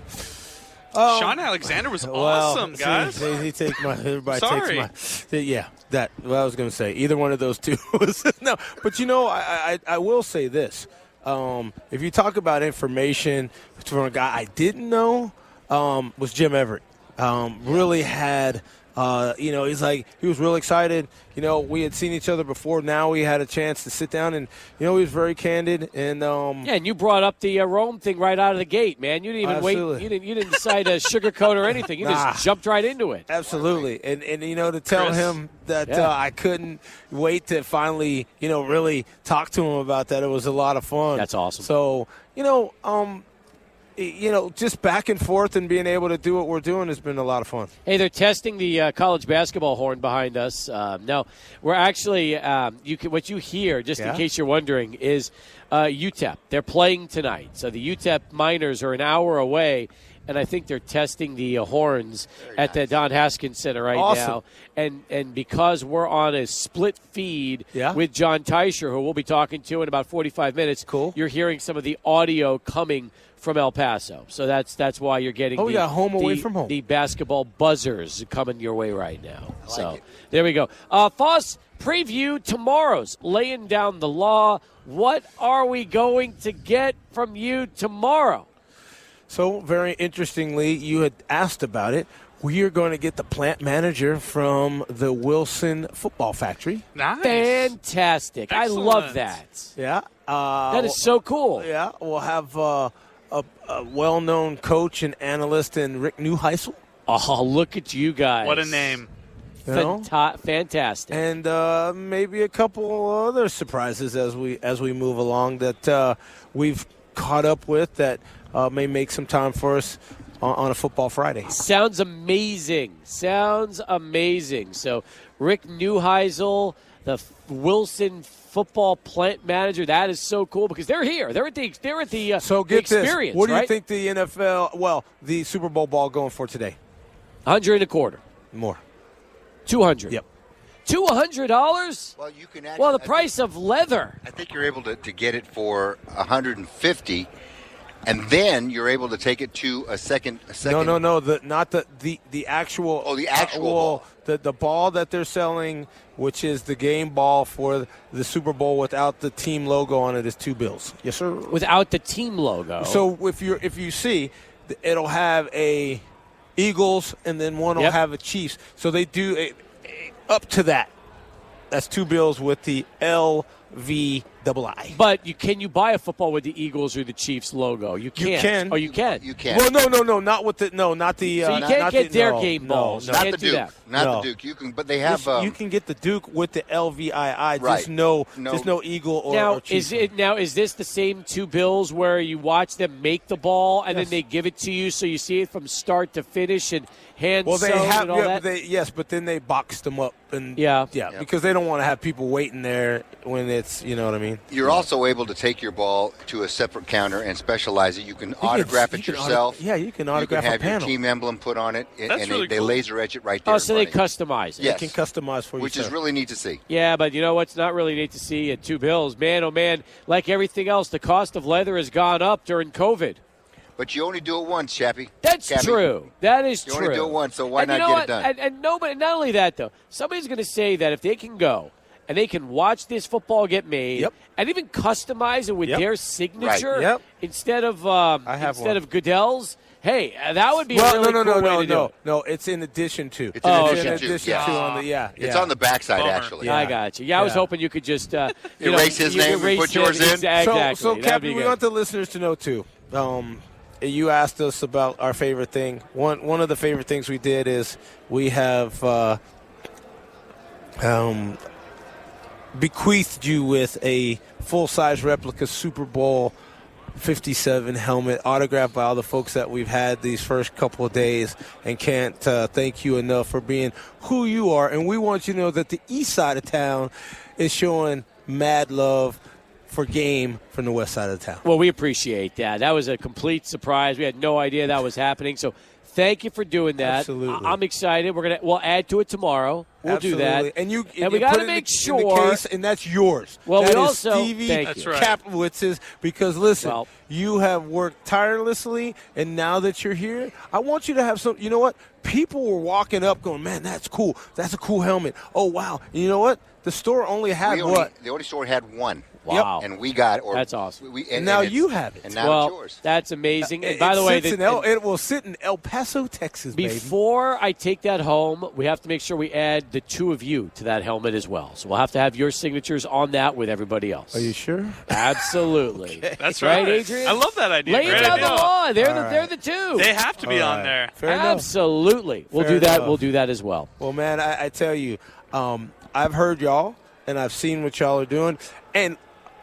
Shaun Alexander was awesome, see, guys. They, they take my everybody Sorry. takes my yeah that what I was going to say either one of those two was no but you know I I, I will say this um, if you talk about information from a guy I didn't know um, was Jim Everett. Um, really had uh, you know he's like he was real excited you know we had seen each other before now we had a chance to sit down and you know he was very candid and um, Yeah, and you brought up the uh, Rome thing right out of the gate, man. You didn't even Absolutely. wait. You didn't. You didn't decide to sugarcoat or anything. You Nah. just jumped right into it. Absolutely, and and you know to tell Chris? him that Yeah. uh, I couldn't wait to finally you know really talk to him about that. It was a lot of fun. That's awesome. So you know, um, you know, just back and forth and being able to do what we're doing has been a lot of fun. Hey, they're testing the uh, college basketball horn behind us. Um, no, we're actually um, you can, what you hear, just Yeah? in case you're wondering, is uh, UTEP. They're playing tonight, so the UTEP Miners are an hour away, and I think they're testing the uh, horns at the Don Haskins Center right Awesome. now. And and because we're on a split feed Yeah. with John Teicher, who we'll be talking to in about 45 minutes, Cool. You're hearing some of the audio coming from El Paso, so that's that's why you're getting. Oh, we the- got home away the- from home. The basketball buzzers coming your way right now. so it. there we go. Uh, Foss, preview tomorrow's laying down the law. What are we going to get from you tomorrow? So very interestingly, you had asked about it. We are going to get the plant manager from the Wilson Football Factory. Nice. Fantastic! I love that. Yeah, uh, That is so cool. Yeah, we'll have uh, a, a well-known coach and analyst in Rick Neuheisel. Oh, look at you guys! What a name. You know? Fanta- fantastic. and uh, maybe a couple other surprises as we as we move along that uh, we've caught up with that uh, may make some time for us on, on a football Friday. Sounds amazing. Sounds amazing. So, Rick Neuheisel, the Wilson football plant manager, that is so cool because they're here. They're at the they're at the, uh, So the get this. experience. What do you think the NFL? Well, the Super Bowl ball going for today? Hundred and a quarter, More. two hundred. Yep. Two hundred dollars. Well, you can actually. Well, the I price of leather. I think you're able to, to get it for 150, and then you're able to take it to a second. A second No, no, no. The not the the the actual. Oh, the actual well, ball. The the ball that they're selling, which is the game ball for the Super Bowl without the team logo on it, is two bills. Yes, sir. Without the team logo. So if you if you see, it'll have a Eagles and then one will Yep. have a Chiefs. So they do a, a- up to that. That's two bills with the LV double I. But you can you buy a football with the Eagles or the Chiefs logo? You can't. You can. Oh, you can. You can. Well, no, no, no, not with the no, not the. So uh, you not- can't not get the, their no, game balls. No, not can't the Duke. that. Not No. the Duke. You can, but they have. This- Um, you can get the Duke with the LVII. Right. Just no, No. just no Eagle or, now or is it now is this the same two bills where you watch them make the ball and Yes. then they give it to you so you see it from start to finish and hand Well, they sewn have and all yeah, that? they, yes, but then they box them up and Yeah. yeah, Yeah. because they don't want to have people waiting there when it's you know what I mean. You're also able to take your ball to a separate counter and specialize it. You can autograph you it can auto- yourself. yeah, you can autograph You a can have your panel. team emblem put on it, and, That's and really they, cool. they laser etch it right there. oh, so they front customize it. Yes. You can customize for you, which is really neat to see. Yeah, but you know what's not really neat to see at two bills, man. Oh man, like everything else, the cost of leather has gone up during COVID. But you only do it once, Chappie. That's Cappy. true. That is You true. You only do it once, so why And you not know get what? it done? And, and nobody, not only that though, somebody's going to say that if they can go and they can watch this football get made Yep. and even customize it with Yep. their signature Yep. instead of um, I have instead one. of Goodell's. Hey, uh, that would be well, a really no, no, cool no, way no, to no, no. It's in addition to. It's in Oh, addition okay. to. addition yeah. to on the yeah. It's on the backside, Bummer. actually. I got you. Yeah, I was Yeah. hoping you could just uh, you know, Erase his you name and put yours in? Exactly. So, so Captain, we want the listeners to know too. Um, you asked us about our favorite thing. One one of the favorite things we did is we have uh, um, bequeathed you with a full size replica Super Bowl. 57 helmet autographed by all the folks that we've had these first couple of days and can't uh, thank you enough for being who you are and we want you to know that the east side of town is showing mad love for game from the west side of town Well, we appreciate that. That was a complete surprise. We had no idea that was happening. So, thank you for doing that. Absolutely. I- I'm excited. We're gonna we'll add to it tomorrow. We'll do that. And you and we you got put to it in make the- in the sure. case, and that's yours. Well, we That is also- Stevie thank That's you. right. Kaplowitz's because listen, Well- you have worked tirelessly, and now that you're here, I want you to have some. You know what? People were walking up, going, "Man, that's cool. That's a cool helmet. Oh wow!" And you know what? The store only had We only, what? the only store had one. Wow. And we got or That's awesome. We, And now it's- you have it. And now well, it's yours. that's amazing. And It- by the way, the- El, it will sit in El Paso, Texas, baby. before I take that home, we have to make sure we add the two of you to that helmet as well. So we'll have to have your signatures on that with everybody else. Are you sure? Absolutely. That's right, right. Adrian. I love that idea. Lay it Great down idea. the law. They're the All they're the two. They have to be All on right. there. Fair enough. Absolutely. We'll Fair do that. We'll do that as well. Well, man, I, I tell you, um, I've heard y'all and I've seen what y'all are doing, and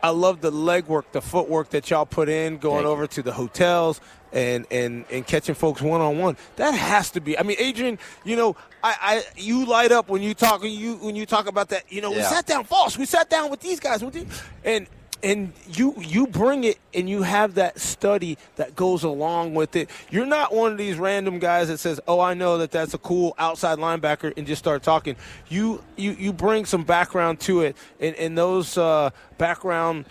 I love the legwork, the footwork that y'all put in, going over to the hotels and and and catching folks one on one. That has to be. I mean, Adrian, you know, I, I you light up when you talk you when you talk about that. You know, we sat down, Foss. We sat down with these guys, with these, and. And you you bring it and you have that study that goes along with it. You're not one of these random guys that says, "Oh, I know that that's a cool outside linebacker," and just start talking. You you you bring some background to it, and, and those uh, background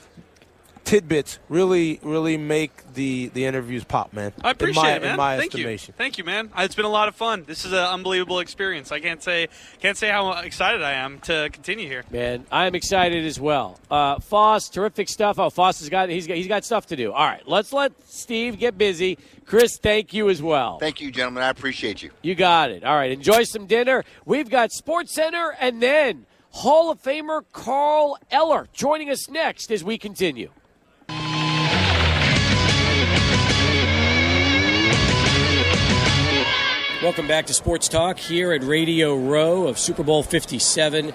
tidbits really really make the the interviews pop, man. I appreciate in my, it, man. In my Thank estimation. you. Thank you, man. It's been a lot of fun. This is an unbelievable experience. I can't say can't say how excited I am to continue here. Man, I'm excited as well. Uh, Foss, terrific stuff. Oh, Foss has got he's got he's got stuff to do. All right, let's let Steve get busy. Chris, thank you as well. Thank you, gentlemen. I appreciate you. You got it. All right, enjoy some dinner. We've got Sports Center and then Hall of Famer Carl Eller joining us next as we continue. Welcome back to Sports Talk here at Radio Row of Super Bowl 57.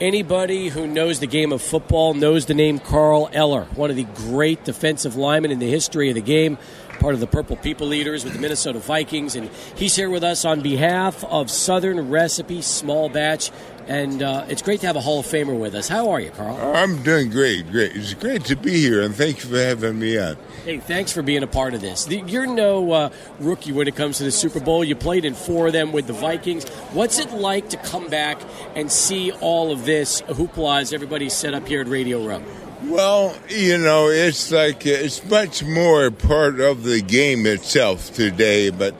Anybody who knows the game of football knows the name Carl Eller, one of the great defensive linemen in the history of the game, part of the Purple People Eaters with the Minnesota Vikings. And he's here with us on behalf of Southern Recipe Small Batch. And uh, it's great to have a Hall of Famer with us. How are you, Carl? I'm doing great, great. It's great to be here, and thank you for having me on. Hey, thanks for being a part of this. You're no uh, rookie when it comes to the Super Bowl. You played in four of them with the Vikings. What's it like to come back and see all of this hoopla as everybody's set up here at Radio Row? Well, you know, it's like it's much more part of the game itself today, but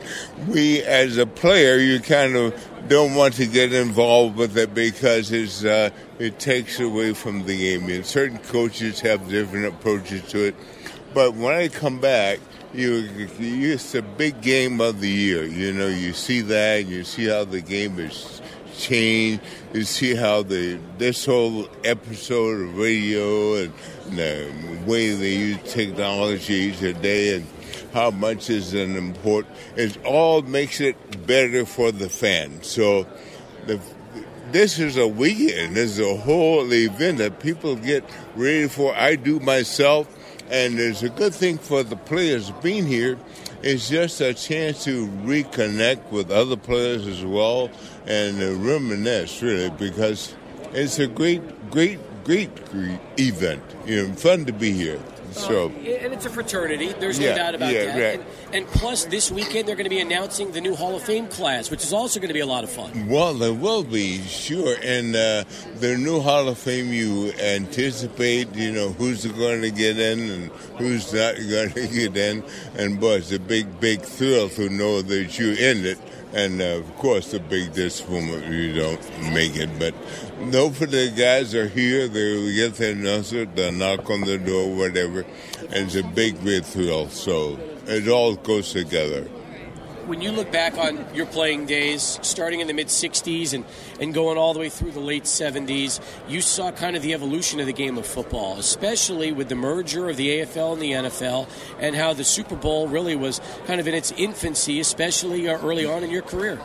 we, as a player, you kind of don't want to get involved with it because it's, uh, it takes away from the game. And certain coaches have different approaches to it. But when I come back, you, it's a big game of the year. You know, you see that, you see how the game is changed, You see how the this whole episode of radio and the way they use technology today and how much is an important. It all makes it better for the fan. So the this is a weekend. This is a whole event that people get ready for. I do myself, and it's a good thing for the players being here. It's just a chance to reconnect with other players as well and reminisce, really, because it's a great, great, great, great event. You know, fun to be here. So, and it's a fraternity. There's Yeah, no doubt about yeah, that. right. And, and plus, this weekend they're going to be announcing the new Hall of Fame class, which is also going to be a lot of fun. Well, there will be, sure. And uh, the new Hall of Fame, you anticipate, you know, who's going to get in and who's not going to get in. And, boy, it's a big, big thrill to know that you're in it. And, uh, of course, the big disappointment you don't make it. But hopefully the guys are here. They'll get their answer. They'll knock on the door, whatever. And it's a big, great thrill. So it all goes together. When you look back on your playing days, starting in the mid 60s and, and going all the way through the late 70s, you saw kind of the evolution of the game of football, especially with the merger of the AFL and the NFL, and how the Super Bowl really was kind of in its infancy, especially uh, early on in your career.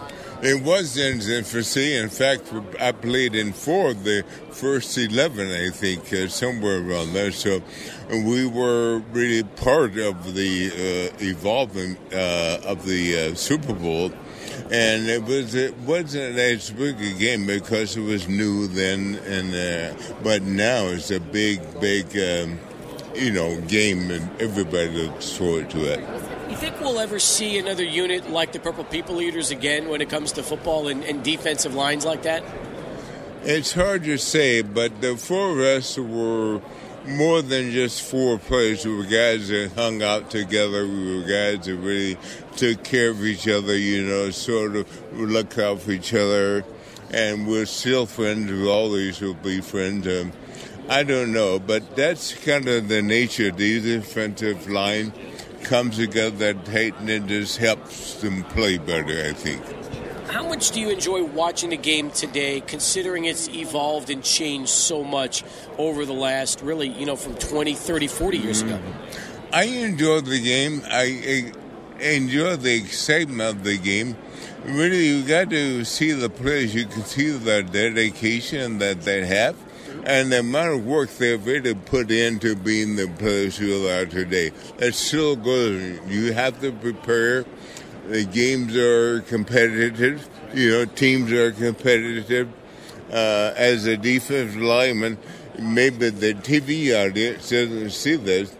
It was in its infancy. In fact, I played in four of the first 11, I think, uh, somewhere around there. So we were really part of the uh, evolving uh, of the uh, Super Bowl. And it was it wasn't as big a game because it was new then, and uh, but now it's a big, big, um, you know, game, and everybody looks forward to it. Think we'll ever see another unit like the Purple People Eaters again when it comes to football and, and defensive lines like that? It's hard to say, but the four of us were more than just four players. We were guys that hung out together. We were guys that really took care of each other, you know, sort of looked out for each other. And we're still friends. We always will be friends. Um, I don't know, but that's kind of the nature of the defensive line comes together tight and it just helps them play better, I think. How much do you enjoy watching the game today, considering it's evolved and changed so much over the last, really, you know, from 20, 30, 40 years ago? Mm. I enjoy the game. I, I enjoy the excitement of the game. Really, you got to see the players. You can see the dedication that they have and the amount of work they've really put into being the players who are today. It's still good. You have to prepare. The games are competitive. You know, teams are competitive. Uh, as a defensive lineman, maybe the TV audience doesn't see this,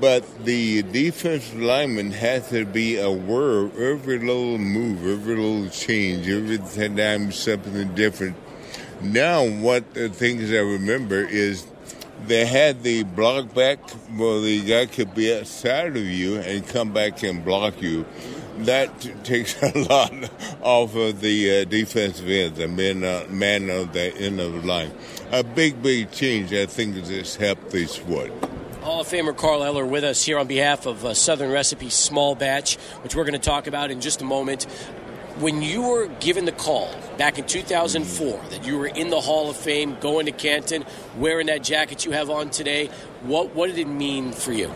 but the defensive lineman has to be aware of every little move, every little change, every time something different. Now, what the things I remember is they had the block back where the guy could be outside of you and come back and block you. That takes a lot off of the uh, defensive end, the man, uh, man on the end of the line. A big, big change, I think, has helped the sport. Hall of Famer Carl Eller with us here on behalf of uh, Southern Recipe Small Batch, which we're going to talk about in just a moment. When you were given the call back in 2004 that you were in the Hall of Fame, going to Canton, wearing that jacket you have on today, what, what did it mean for you?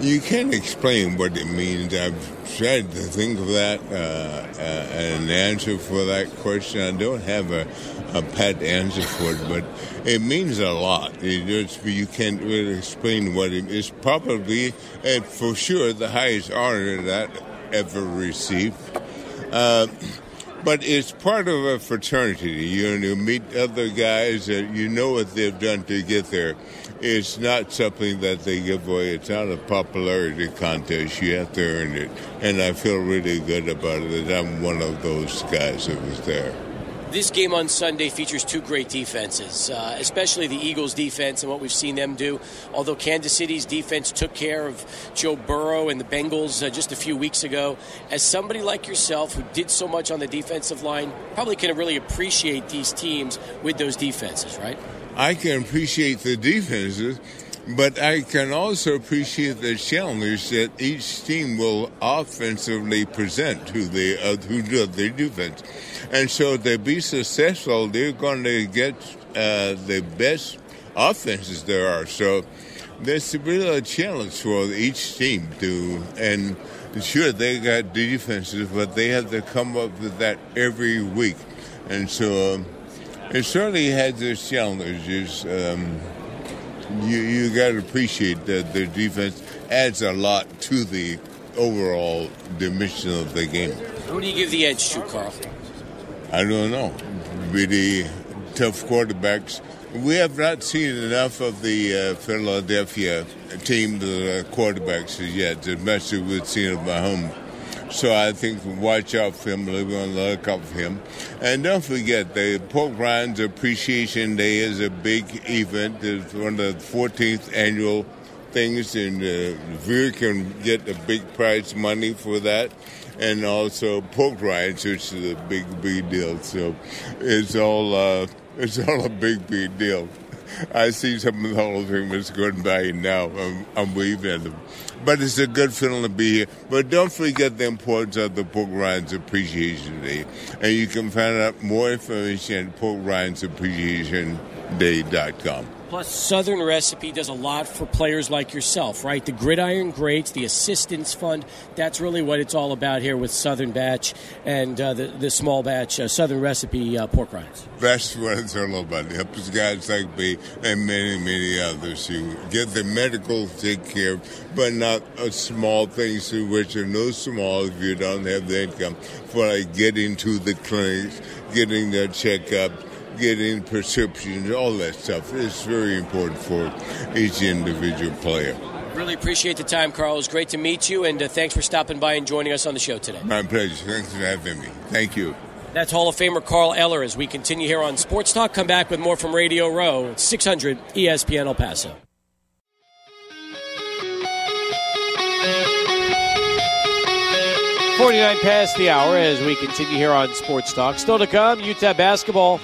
You can't explain what it means. I've tried to think of that uh, uh, an answer for that question. I don't have a, a pat answer for it, but it means a lot. It you can't really explain what it is. Probably, and for sure, the highest honor that I ever received. Uh, but it's part of a fraternity. You you meet other guys that you know what they've done to get there. It's not something that they give away. It's not a popularity contest. You have to earn it. And I feel really good about it that I'm one of those guys that was there. This game on Sunday features two great defenses, uh, especially the Eagles' defense and what we've seen them do. Although Kansas City's defense took care of Joe Burrow and the Bengals uh, just a few weeks ago, as somebody like yourself who did so much on the defensive line, probably can really appreciate these teams with those defenses, right? I can appreciate the defenses, But I can also appreciate the challenge that each team will offensively present to the uh, to the defense, and so they be successful, they're going to get uh, the best offenses there are. So there's really a challenge for each team to and sure they got defenses, but they have to come up with that every week, and so um, it certainly has its challenges. Um, you you got to appreciate that their defense adds a lot to the overall dimension of the game. Who do you give the edge to, Carl? I don't know. Really tough quarterbacks. We have not seen enough of the uh, Philadelphia team, the uh, quarterbacks yet, as much as we've seen of Mahomes. So I think watch out for him, live on the lookout for him. And don't forget, the Pork Rinds Appreciation Day is a big event. It's one of the 14th annual things, and uh, can get a big prize money for that. And also pork rinds, which is a big, big deal. So it's all uh, it's all a big, big deal. I see some of the Hall of Famers going by now. I'm, I'm waving at them. But it's a good feeling to be here. But don't forget the importance of the Pork Rinds Appreciation Day. And you can find out more information at porkrindappreciationday.com. Plus, Southern Recipe does a lot for players like yourself, right? The Gridiron Greats, the Assistance Fund. That's really what it's all about here with Southern Batch and uh, the, the small batch uh, Southern Recipe uh, pork rinds. That's what it's all about. It helps guys like me and many, many others who get the medical take care but not small things which are no small if you don't have the income for like getting to the clinics, getting their checkup getting prescriptions, all that stuff. It's very important for each individual player. Really appreciate the time, Carl. It was great to meet you, and uh, thanks for stopping by and joining us on the show today. My pleasure. Thanks for having me. Thank you. That's Hall of Famer Carl Eller as we continue here on Sports Talk. Come back with more from Radio Row, 600 ESPN El Paso. Forty-nine past the hour as we continue here on Sports Talk. Still to come, UTEP basketball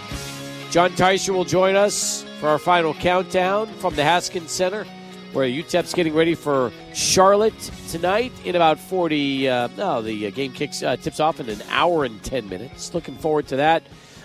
John Teicher will join us for our final countdown from the Haskins Center, where UTEP's getting ready for Charlotte tonight in about 40. Uh, no, the uh, game kicks uh, tips off in an hour and 10 minutes. Looking forward to that.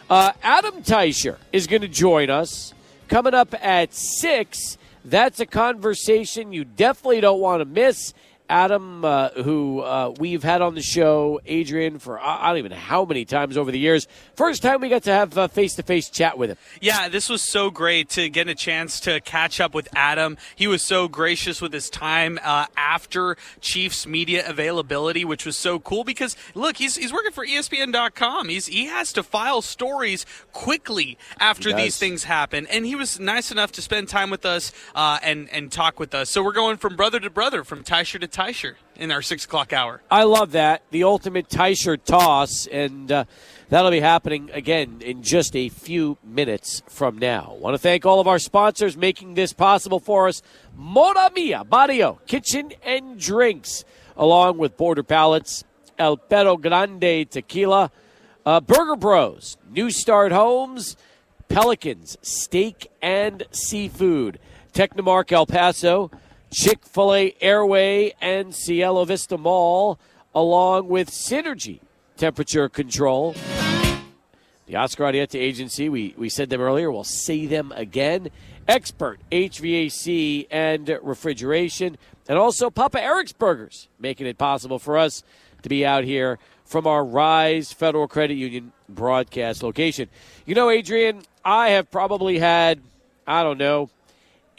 Uh, Adam Teicher is going to join us coming up at 6. That's a conversation you definitely don't want to miss. Adam, uh, who uh, we've had on the show, Adrian, for I don't even know how many times over the years. First time we got to have a face to face chat with him. Yeah, this was so great to get a chance to catch up with Adam. He was so gracious with his time uh, after Chiefs media availability, which was so cool because look, he's he's working for ESPN.com. He's he has to file stories quickly after these things happen, and he was nice enough to spend time with us uh, and and talk with us. So we're going from brother to brother, from Teicher to Teicher in our six o'clock hour. I love that. The ultimate Teicher toss, and uh, that'll be happening again in just a few minutes from now. Want to thank all of our sponsors making this possible for us. Mora Mia Barrio Kitchen and Drinks, along with Border Palates, El Perro Grande Tequila, uh, Burger Bros, New Start Homes, Pelicans Steak and Seafood, Technomark El Paso. Chick fil A Airway and Cielo Vista Mall, along with Synergy Temperature Control. The Oscar Arieta Agency, we, we said them earlier, we'll say them again. Expert HVAC and refrigeration, and also Papa Eric's Burgers, making it possible for us to be out here from our Rise Federal Credit Union broadcast location. You know, Adrian, I have probably had, I don't know,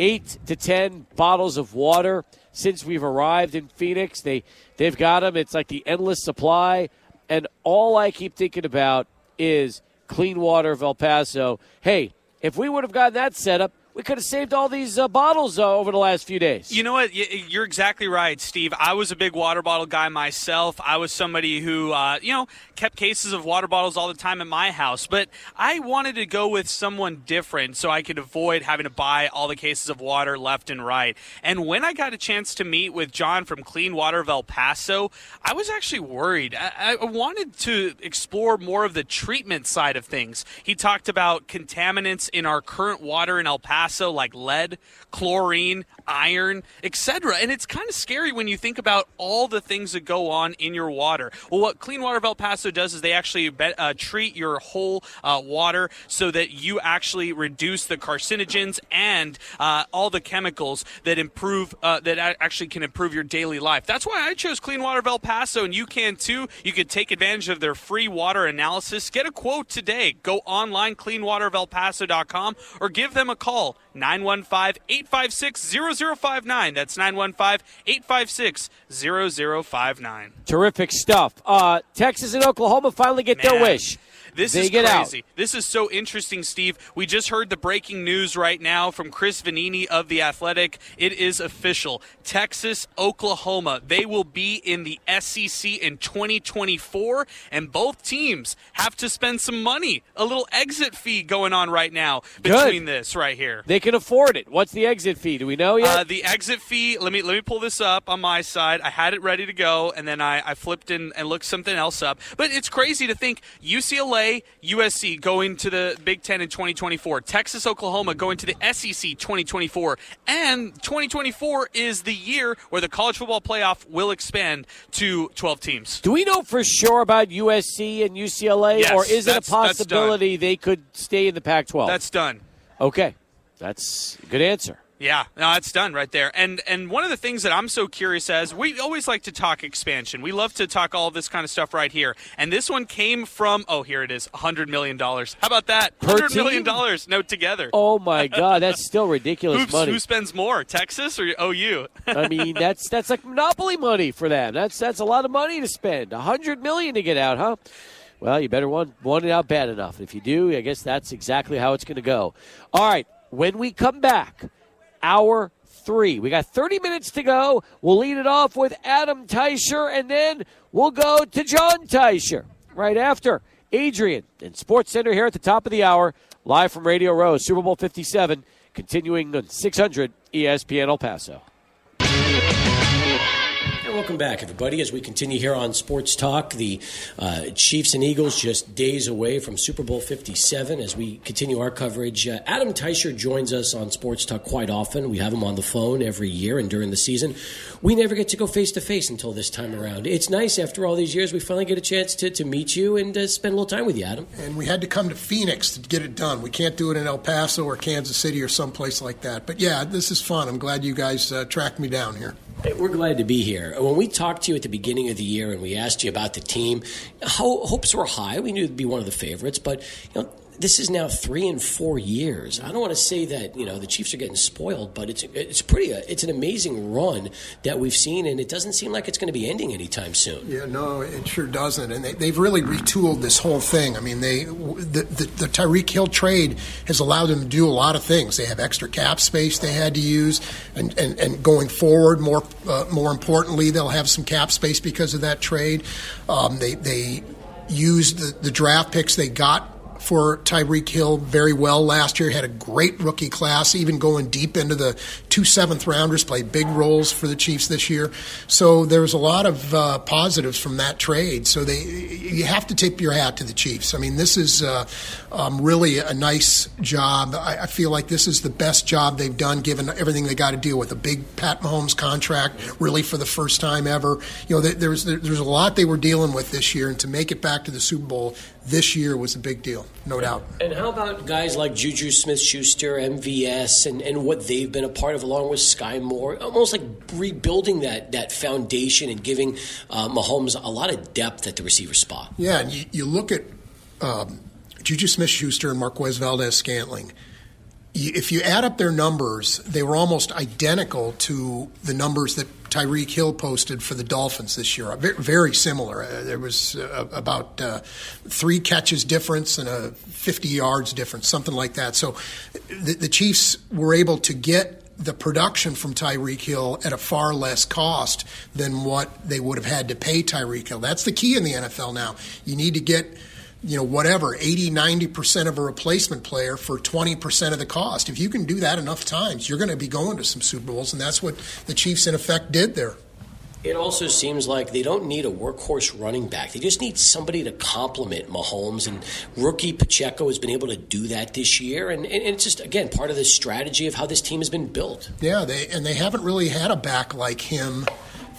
eight to ten bottles of water since we've arrived in Phoenix. They they've got them. It's like the endless supply, and all I keep thinking about is clean water of El Paso. Hey, if we would have gotten that set up, we could have saved all these uh, bottles uh, over the last few days. You know what? You're exactly right, Steve. I was a big water bottle guy myself. I was somebody who, uh, you know, kept cases of water bottles all the time at my house. But I wanted to go with someone different so I could avoid having to buy all the cases of water left and right. And when I got a chance to meet with John from Clean Water of El Paso, I was actually worried. I, I wanted to explore more of the treatment side of things. He talked about contaminants in our current water in El Paso like lead, chlorine, iron, etc. And it's kind of scary when you think about all the things that go on in your water. Well, what Clean Water of El Paso does is they actually be, uh, treat your whole uh, water so that you actually reduce the carcinogens and uh, all the chemicals that improve uh, that actually can improve your daily life. That's why I chose Clean Water of El Paso, and you can too. You could take advantage of their free water analysis. Get a quote today. Go online, cleanwaterofelpaso.com, or give them a call, 915 856 0059. That's 915 856 0059. Terrific stuff. Uh, Texas and Oklahoma finally get Man. their wish. This They is get out. crazy. This is so interesting, Steve. We just heard the breaking news right now from Chris Vannini of The Athletic. It is official. Texas, Oklahoma, they will be in the SEC in 2024, and both teams have to spend some money. A little exit fee going on right now between this right here. They can afford it. What's the exit fee? Do we know yet? Uh, the exit fee. Let me let me pull this up on my side. I had it ready to go, and then I, I flipped in and looked something else up. But it's crazy to think UCLA, USC going to the Big Ten in 2024, Texas, Oklahoma going to the SEC 2024, and 2024 is the year where the college football playoff will expand to 12 teams. Do we know for sure about USC and UCLA, Yes, or is it a possibility they could stay in the Pac-12? That's done. okay. That's a good answer. Yeah, no, it's done right there. And and one of the things that I'm so curious as we always like to talk expansion. We love to talk all this kind of stuff right here. And this one came from oh here it is, hundred million dollars. How about that? Hundred million dollars, note together. Oh my God, that's still ridiculous Who's- money. Who spends more, Texas or OU? I mean, that's that's like monopoly money for them. That's that's a lot of money to spend. A hundred million to get out, huh? Well, you better want want it out bad enough. If you do, I guess that's exactly how it's going to go. All right, when we come back, hour three. We got 30 minutes to go. We'll lead it off with Adam Teicher, and then we'll go to John Teicher right after Adrian and Sports Center here at the top of the hour, live from Radio Row, Super Bowl 57, continuing on 600 ESPN El Paso. Welcome back, everybody, as we continue here on Sports Talk. The uh, Chiefs and Eagles just days away from Super Bowl 57 as we continue our coverage. Uh, Adam Teicher joins us on Sports Talk quite often. We have him on the phone every year and during the season. We never get to go face to face until this time around. It's nice after all these years, we finally get a chance to, to meet you and uh, spend a little time with you, Adam. and we had to come to Phoenix to get it done. We can't do it in El Paso or Kansas City or someplace like that. But yeah, this is fun. I'm glad you guys uh, tracked me down here. Hey, We're glad to be here. When we talked to you at the beginning of the year and we asked you about the team, ho- hopes were high. We knew it'd be one of the favorites, but you know, this is now three and four years. I don't want to say that you know the Chiefs are getting spoiled, but it's it's pretty it's an amazing run that we've seen, and it doesn't seem like it's going to be ending anytime soon. Yeah, no, it sure doesn't. And they, they've really retooled this whole thing. I mean, they the, the, the Tyreek Hill trade has allowed them to do a lot of things. They have extra cap space they had to use, and, and, and going forward, more uh, more importantly, they'll have some cap space because of that trade. Um, they they used the, the draft picks they got for Tyreek Hill very well last year. Had a great rookie class, even going deep into the two seventh rounders, played big roles for the Chiefs this year. So there was a lot of uh, positives from that trade. So they, you have to tip your hat to the Chiefs. I mean, this is uh, um, really a nice job. I, I feel like this is the best job they've done, given everything they got to deal with. A big Pat Mahomes contract, really for the first time ever. You know, there- there's there's a lot they were dealing with this year, and to make it back to the Super Bowl this year was a big deal, no doubt. And how about guys like Juju Smith Schuster, MVS, and, and what they've been a part of, along with Skyy Moore, almost like rebuilding that, that foundation and giving uh, Mahomes a lot of depth at the receiver spot? Yeah, and you, you look at um, Juju Smith Schuster and Marquez Valdes Scantling. If you add up their numbers, they were almost identical to the numbers that Tyreek Hill posted for the Dolphins this year. Very, similar. Uh, there was uh, about uh, three catches difference and a 50 yards difference, something like that. So the Chiefs were able to get the production from Tyreek Hill at a far less cost than what they would have had to pay Tyreek Hill. That's the key in the NFL now. You need to get you know, whatever, 80, 90% of a replacement player for 20% of the cost. If you can do that enough times, you're going to be going to some Super Bowls, and that's what the Chiefs, in effect, did there. It also seems like they don't need a workhorse running back. They just need somebody to complement Mahomes. And rookie Pacheco has been able to do that this year. And, and it's just, again, part of the strategy of how this team has been built. Yeah, they and they haven't really had a back like him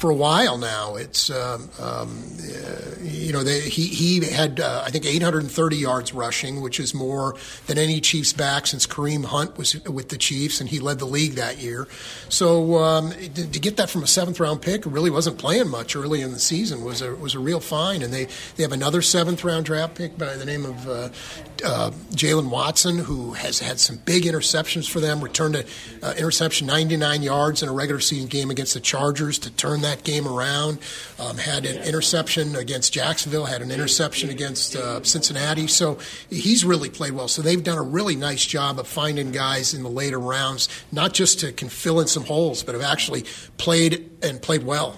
for a while now. It's um, um, uh, you know they, he he had uh, I think 830 yards rushing, which is more than any Chiefs back since Kareem Hunt was with the Chiefs, and he led the league that year. So um, to, to, get that from a seventh round pick, who really wasn't playing much early in the season was a was a real find. And they they have another seventh round draft pick by the name of uh, uh Jaylen Watson, who has had some big interceptions for them. Returned an uh, interception 99 yards in a regular season game against the Chargers to turn that that game around. Um, had an interception against Jacksonville, had an interception against uh, Cincinnati. So he's really played well. So they've done a really nice job of finding guys in the later rounds, not just to can fill in some holes, but have actually played and played well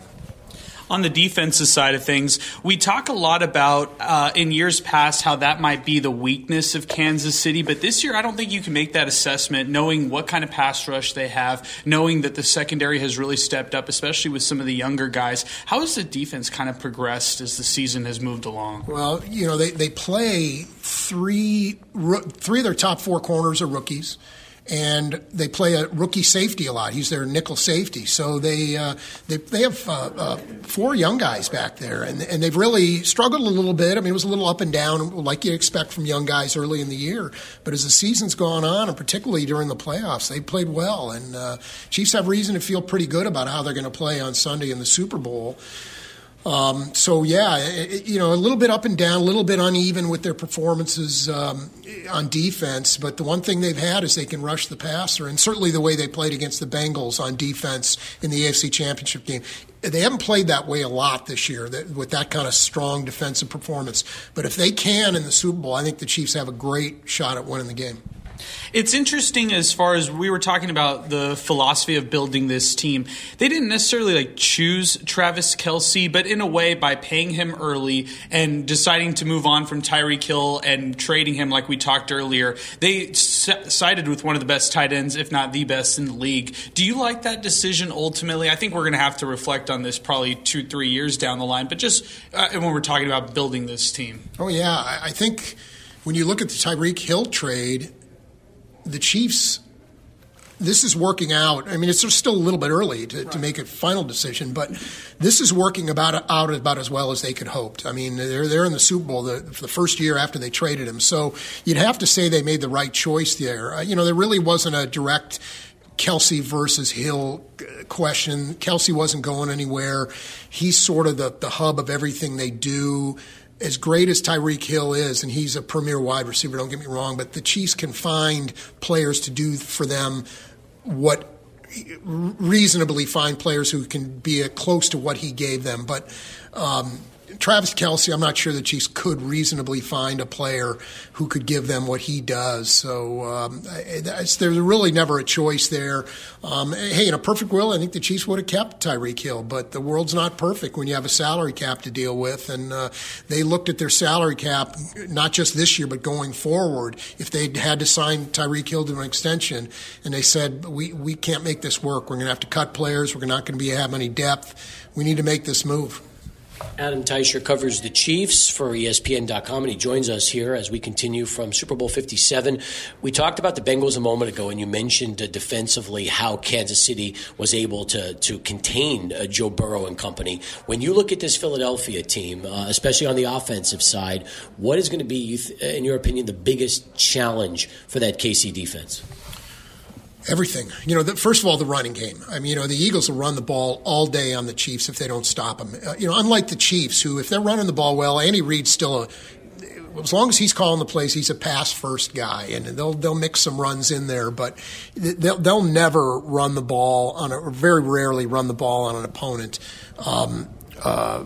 on the defensive side of things, we talk a lot about uh, in years past how that might be the weakness of Kansas City, but this year I don't think you can make that assessment knowing what kind of pass rush they have, knowing that the secondary has really stepped up, especially with some of the younger guys. How has the defense kind of progressed as the season has moved along? Well, you know, they, they play three, three of their top four corners are rookies and they play a rookie safety a lot. He's their nickel safety. So they uh, they, they have uh, uh, four young guys back there, and, and they've really struggled a little bit. I mean, it was a little up and down, like you expect from young guys early in the year. But as the season's gone on, and particularly during the playoffs, they played well. And uh, Chiefs have reason to feel pretty good about how they're going to play on Sunday in the Super Bowl. Um, so yeah, it, you know, a little bit up and down, a little bit uneven with their performances um, on defense. But the one thing they've had is they can rush the passer, and certainly the way they played against the Bengals on defense in the AFC Championship game. They haven't played that way a lot this year that, with that kind of strong defensive performance. But if they can in the Super Bowl, I think the Chiefs have a great shot at winning the game. It's interesting as far as we were talking about the philosophy of building this team. They didn't necessarily like choose Travis Kelce, but in a way, by paying him early and deciding to move on from Tyreek Hill and trading him, like we talked earlier, they sided with one of the best tight ends, if not the best in the league. Do you like that decision ultimately? I think we're going to have to reflect on this probably two, three years down the line, but just uh, when we're talking about building this team. Oh, yeah. I think when you look at the Tyreek Hill trade, the Chiefs, this is working out. I mean, it's still a little bit early to, right. to make a final decision, but this is working about out about as well as they could hoped. I mean, they're they're in the Super Bowl the, the first year after they traded him, so you'd have to say they made the right choice there. Uh, you know, there really wasn't a direct. Kelce versus Hill uh, question. Kelce wasn't going anywhere. He's sort of the, the hub of everything they do as great as Tyreek Hill is, and he's a premier wide receiver, don't get me wrong, but the Chiefs can find players to do for them what reasonably find players who can be close to what he gave them. But um, Travis Kelce, I'm not sure the Chiefs could reasonably find a player who could give them what he does. So um, there's really never a choice there. Um, hey, in a perfect world, I think the Chiefs would have kept Tyreek Hill, but the world's not perfect when you have a salary cap to deal with. And uh, they looked at their salary cap, not just this year, but going forward, if they had to sign Tyreek Hill to an extension, and they said, we, we can't make this work. We're going to have to cut players. We're not going to be have any depth. We need to make this move. Adam Teicher covers the Chiefs for ESPN.com, and he joins us here as we continue from Super Bowl 57. We talked about the Bengals a moment ago, and you mentioned uh, defensively how Kansas City was able to, to contain uh, Joe Burrow and company. When you look at this Philadelphia team, uh, especially on the offensive side, what is going to be, in your opinion, the biggest challenge for that KC defense? Everything. You know, the, first of all, the running game. I mean, you know, the Eagles will run the ball all day on the Chiefs if they don't stop them. Uh, you know, unlike the Chiefs, who, if they're running the ball well, Andy Reid's still a as long as he's calling the plays, he's a pass first guy, and they'll they'll mix some runs in there, but they'll they'll never run the ball on a, very rarely run the ball on an opponent. Um, uh,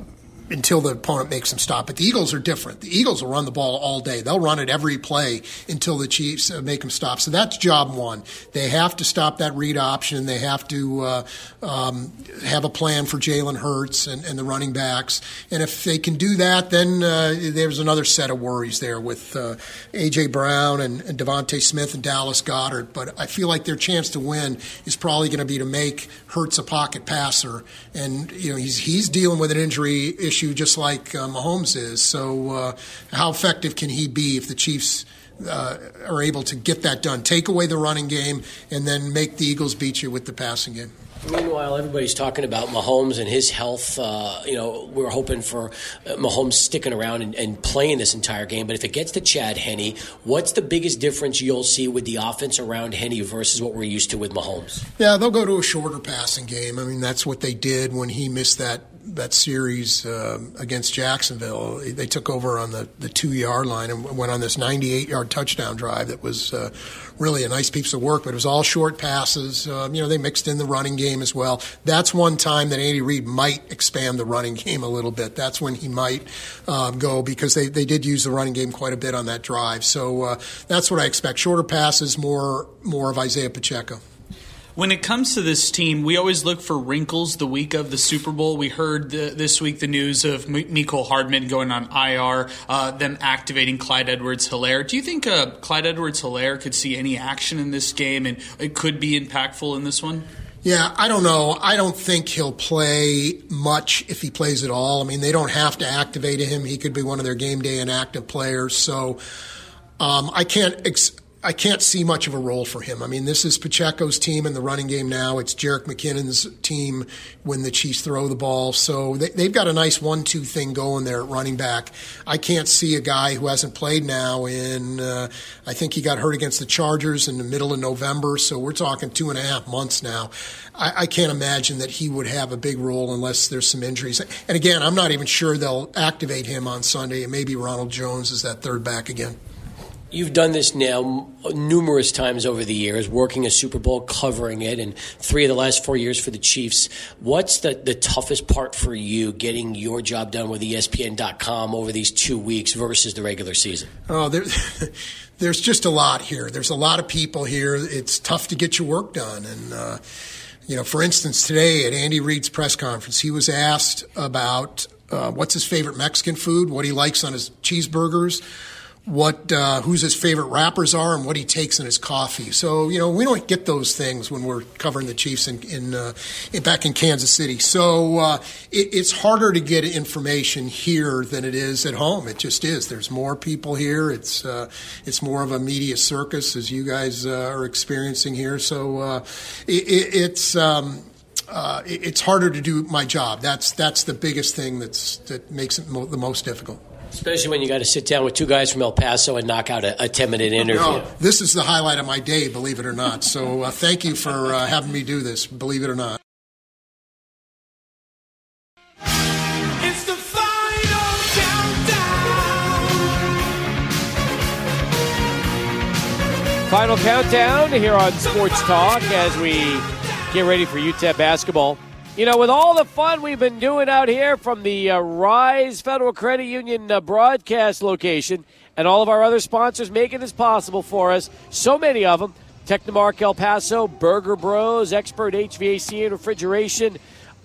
until the opponent makes them stop. But the Eagles are different. The Eagles will run the ball all day. They'll run it every play until the Chiefs uh, make them stop. So that's job one. They have to stop that read option. They have to uh, um, have a plan for Jalen Hurts and, and, the running backs. And if they can do that, then uh, there's another set of worries there with uh, A.J. Brown and, and DeVonta Smith and Dallas Goedert. But I feel like their chance to win is probably going to be to make Hurts a pocket passer. And, you know, he's, he's dealing with an injury issue just like uh, Mahomes is. So, uh, how effective can he be if the Chiefs uh, are able to get that done? Take away the running game and then make the Eagles beat you with the passing game. Meanwhile, everybody's talking about Mahomes and his health. Uh, you know, we're hoping for uh, Mahomes sticking around and, and, playing this entire game. But if it gets to Chad Henne, what's the biggest difference you'll see with the offense around Henne versus what we're used to with Mahomes? Yeah, they'll go to a shorter passing game. I mean, that's what they did when he missed that that series uh, against Jacksonville. They took over on the, the two yard line and went on this 98 yard touchdown drive that was uh, really a nice piece of work, but it was all short passes. Um, you know, they mixed in the running game as well. That's one time that Andy Reid might expand the running game a little bit. That's when he might um, go because they, they did use the running game quite a bit on that drive. So uh, that's what I expect. Shorter passes, more more of Isaiah Pacheco. When it comes to this team, we always look for wrinkles the week of the Super Bowl. We heard the, this week the news of Mecole Hardman going on IR, uh, them activating Clyde Edwards Helaire. Do you think uh, Clyde Edwards Helaire could see any action in this game and it could be impactful in this one? Yeah, I don't know. I don't think he'll play much if he plays at all. I mean, they don't have to activate him. He could be one of their game day inactive players. So um, I can't. Ex- I can't see much of a role for him. I mean, this is Pacheco's team in the running game now. It's Jerick McKinnon's team when the Chiefs throw the ball. So they, have got a nice one-two thing going there at running back. I can't see a guy who hasn't played now in. Uh, I think he got hurt against the Chargers in the middle of November. So we're talking two and a half months now. I, I can't imagine that he would have a big role unless there's some injuries. And again, I'm not even sure they'll activate him on Sunday. And maybe Ronald Jones is that third back again. You've done this now numerous times over the years, working a Super Bowl, covering it, and three of the last four years for the Chiefs. What's the, the toughest part for you getting your job done with ESPN.com over these two weeks versus the regular season? Oh, there, there's just a lot here. There's a lot of people here. It's tough to get your work done. And, uh, you know, for instance, today at Andy Reid's press conference, he was asked about uh, what's his favorite Mexican food, what he likes on his cheeseburgers what uh, who's his favorite rappers are and what he takes in his coffee. So you know we don't get those things when we're covering the Chiefs in, in, uh, in back in Kansas City. So uh, it, it's harder to get information here than it is at home. It just is. There's more people here. It's uh, it's more of a media circus as you guys uh, are experiencing here. So uh, it, it's. Um, it's harder to do my job. That's that's the biggest thing that's that makes it mo- the most difficult. Especially when you got to sit down with two guys from El Paso and knock out a, a 10 minute interview. No, this is the highlight of my day, believe it or not. So uh, thank you for uh, having me do this, believe it or not. It's the final countdown. Final countdown here on Sports Talk as we get ready for UTEP basketball. You know, with all the fun we've been doing out here from the uh, Rise Federal Credit Union uh, broadcast location and all of our other sponsors making this possible for us, so many of them Technomark El Paso, Burger Bros, Expert HVAC and Refrigeration,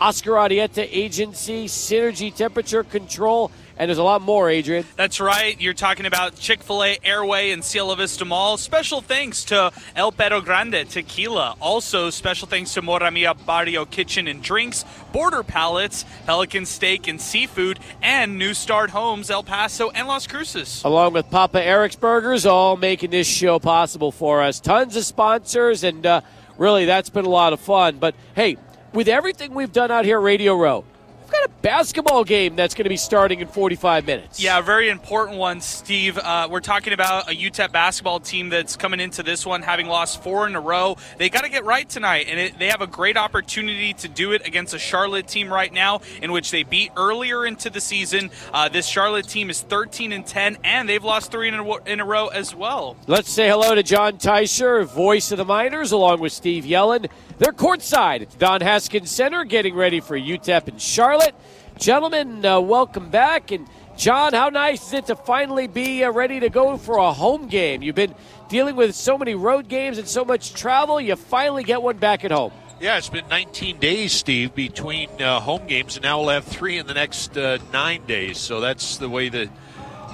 Oscar Arieta Agency, Synergy Temperature Control, and there's a lot more, Adrian. That's right. You're talking about Chick fil A, Airway, and Cielo Vista Mall. Special thanks to El Perro Grande Tequila. Also, special thanks to Moramia Barrio Kitchen and Drinks, Border Palates, Pelican Steak and Seafood, and New Start Homes, El Paso, and Las Cruces. Along with Papa Eric's Burgers, all making this show possible for us. Tons of sponsors, and uh, really, that's been a lot of fun. But hey, with everything we've done out here at Radio Row, we've got a basketball game that's going to be starting in 45 minutes. Yeah, a very important one, Steve. Uh, we're talking about a UTEP basketball team that's coming into this one having lost four in a row. They got to get right tonight, and it, they have a great opportunity to do it against a Charlotte team right now, in which they beat earlier into the season. Uh, this Charlotte team is 13 and 10, and they've lost three in a, in a row as well. Let's say hello to John Teicher, voice of the Miners, along with Steve Yellen. They're courtside Don Haskins Center, getting ready for UTEP and Charlotte. Gentlemen, uh, welcome back. And John, how nice is it to finally be uh, ready to go for a home game? You've been dealing with so many road games and so much travel. You finally get one back at home. Yeah, it's been 19 days, Steve, between uh, home games, and now we'll have three in the next uh, nine days. So that's the way the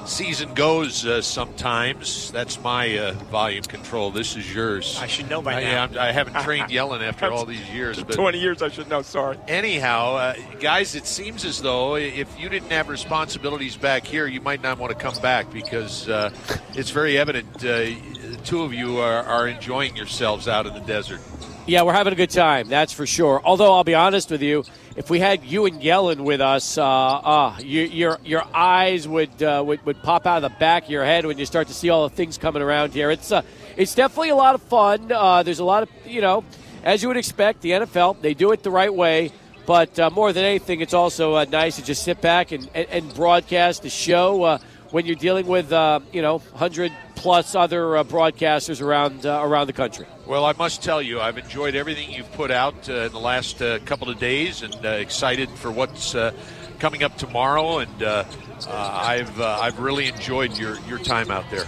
season goes uh, sometimes. That's my uh, volume control. This is yours. I should know by I, now. I'm- I haven't trained Yellen after all these years. But 20 years, I should know. Sorry. Anyhow, uh, guys, it seems as though if you didn't have responsibilities back here, you might not want to come back because uh, it's very evident uh, the two of you are, are enjoying yourselves out in the desert. Yeah, we're having a good time, that's for sure. Although I'll be honest with you, if we had you and Yellen with us, uh, uh, you, your your eyes would, uh, would would pop out of the back of your head when you start to see all the things coming around here. It's uh, it's definitely a lot of fun. Uh, there's a lot of you know, as you would expect, the NFL they do it the right way. But uh, more than anything, it's also uh, nice to just sit back and, and, and broadcast the show when you're dealing with uh, you know hundred plus other uh, broadcasters around uh, around the country. Well, I must tell you, I've enjoyed everything you've put out uh, in the last uh, couple of days, and uh, excited for what's uh, coming up tomorrow. And uh, uh, I've uh, I've really enjoyed your your time out there.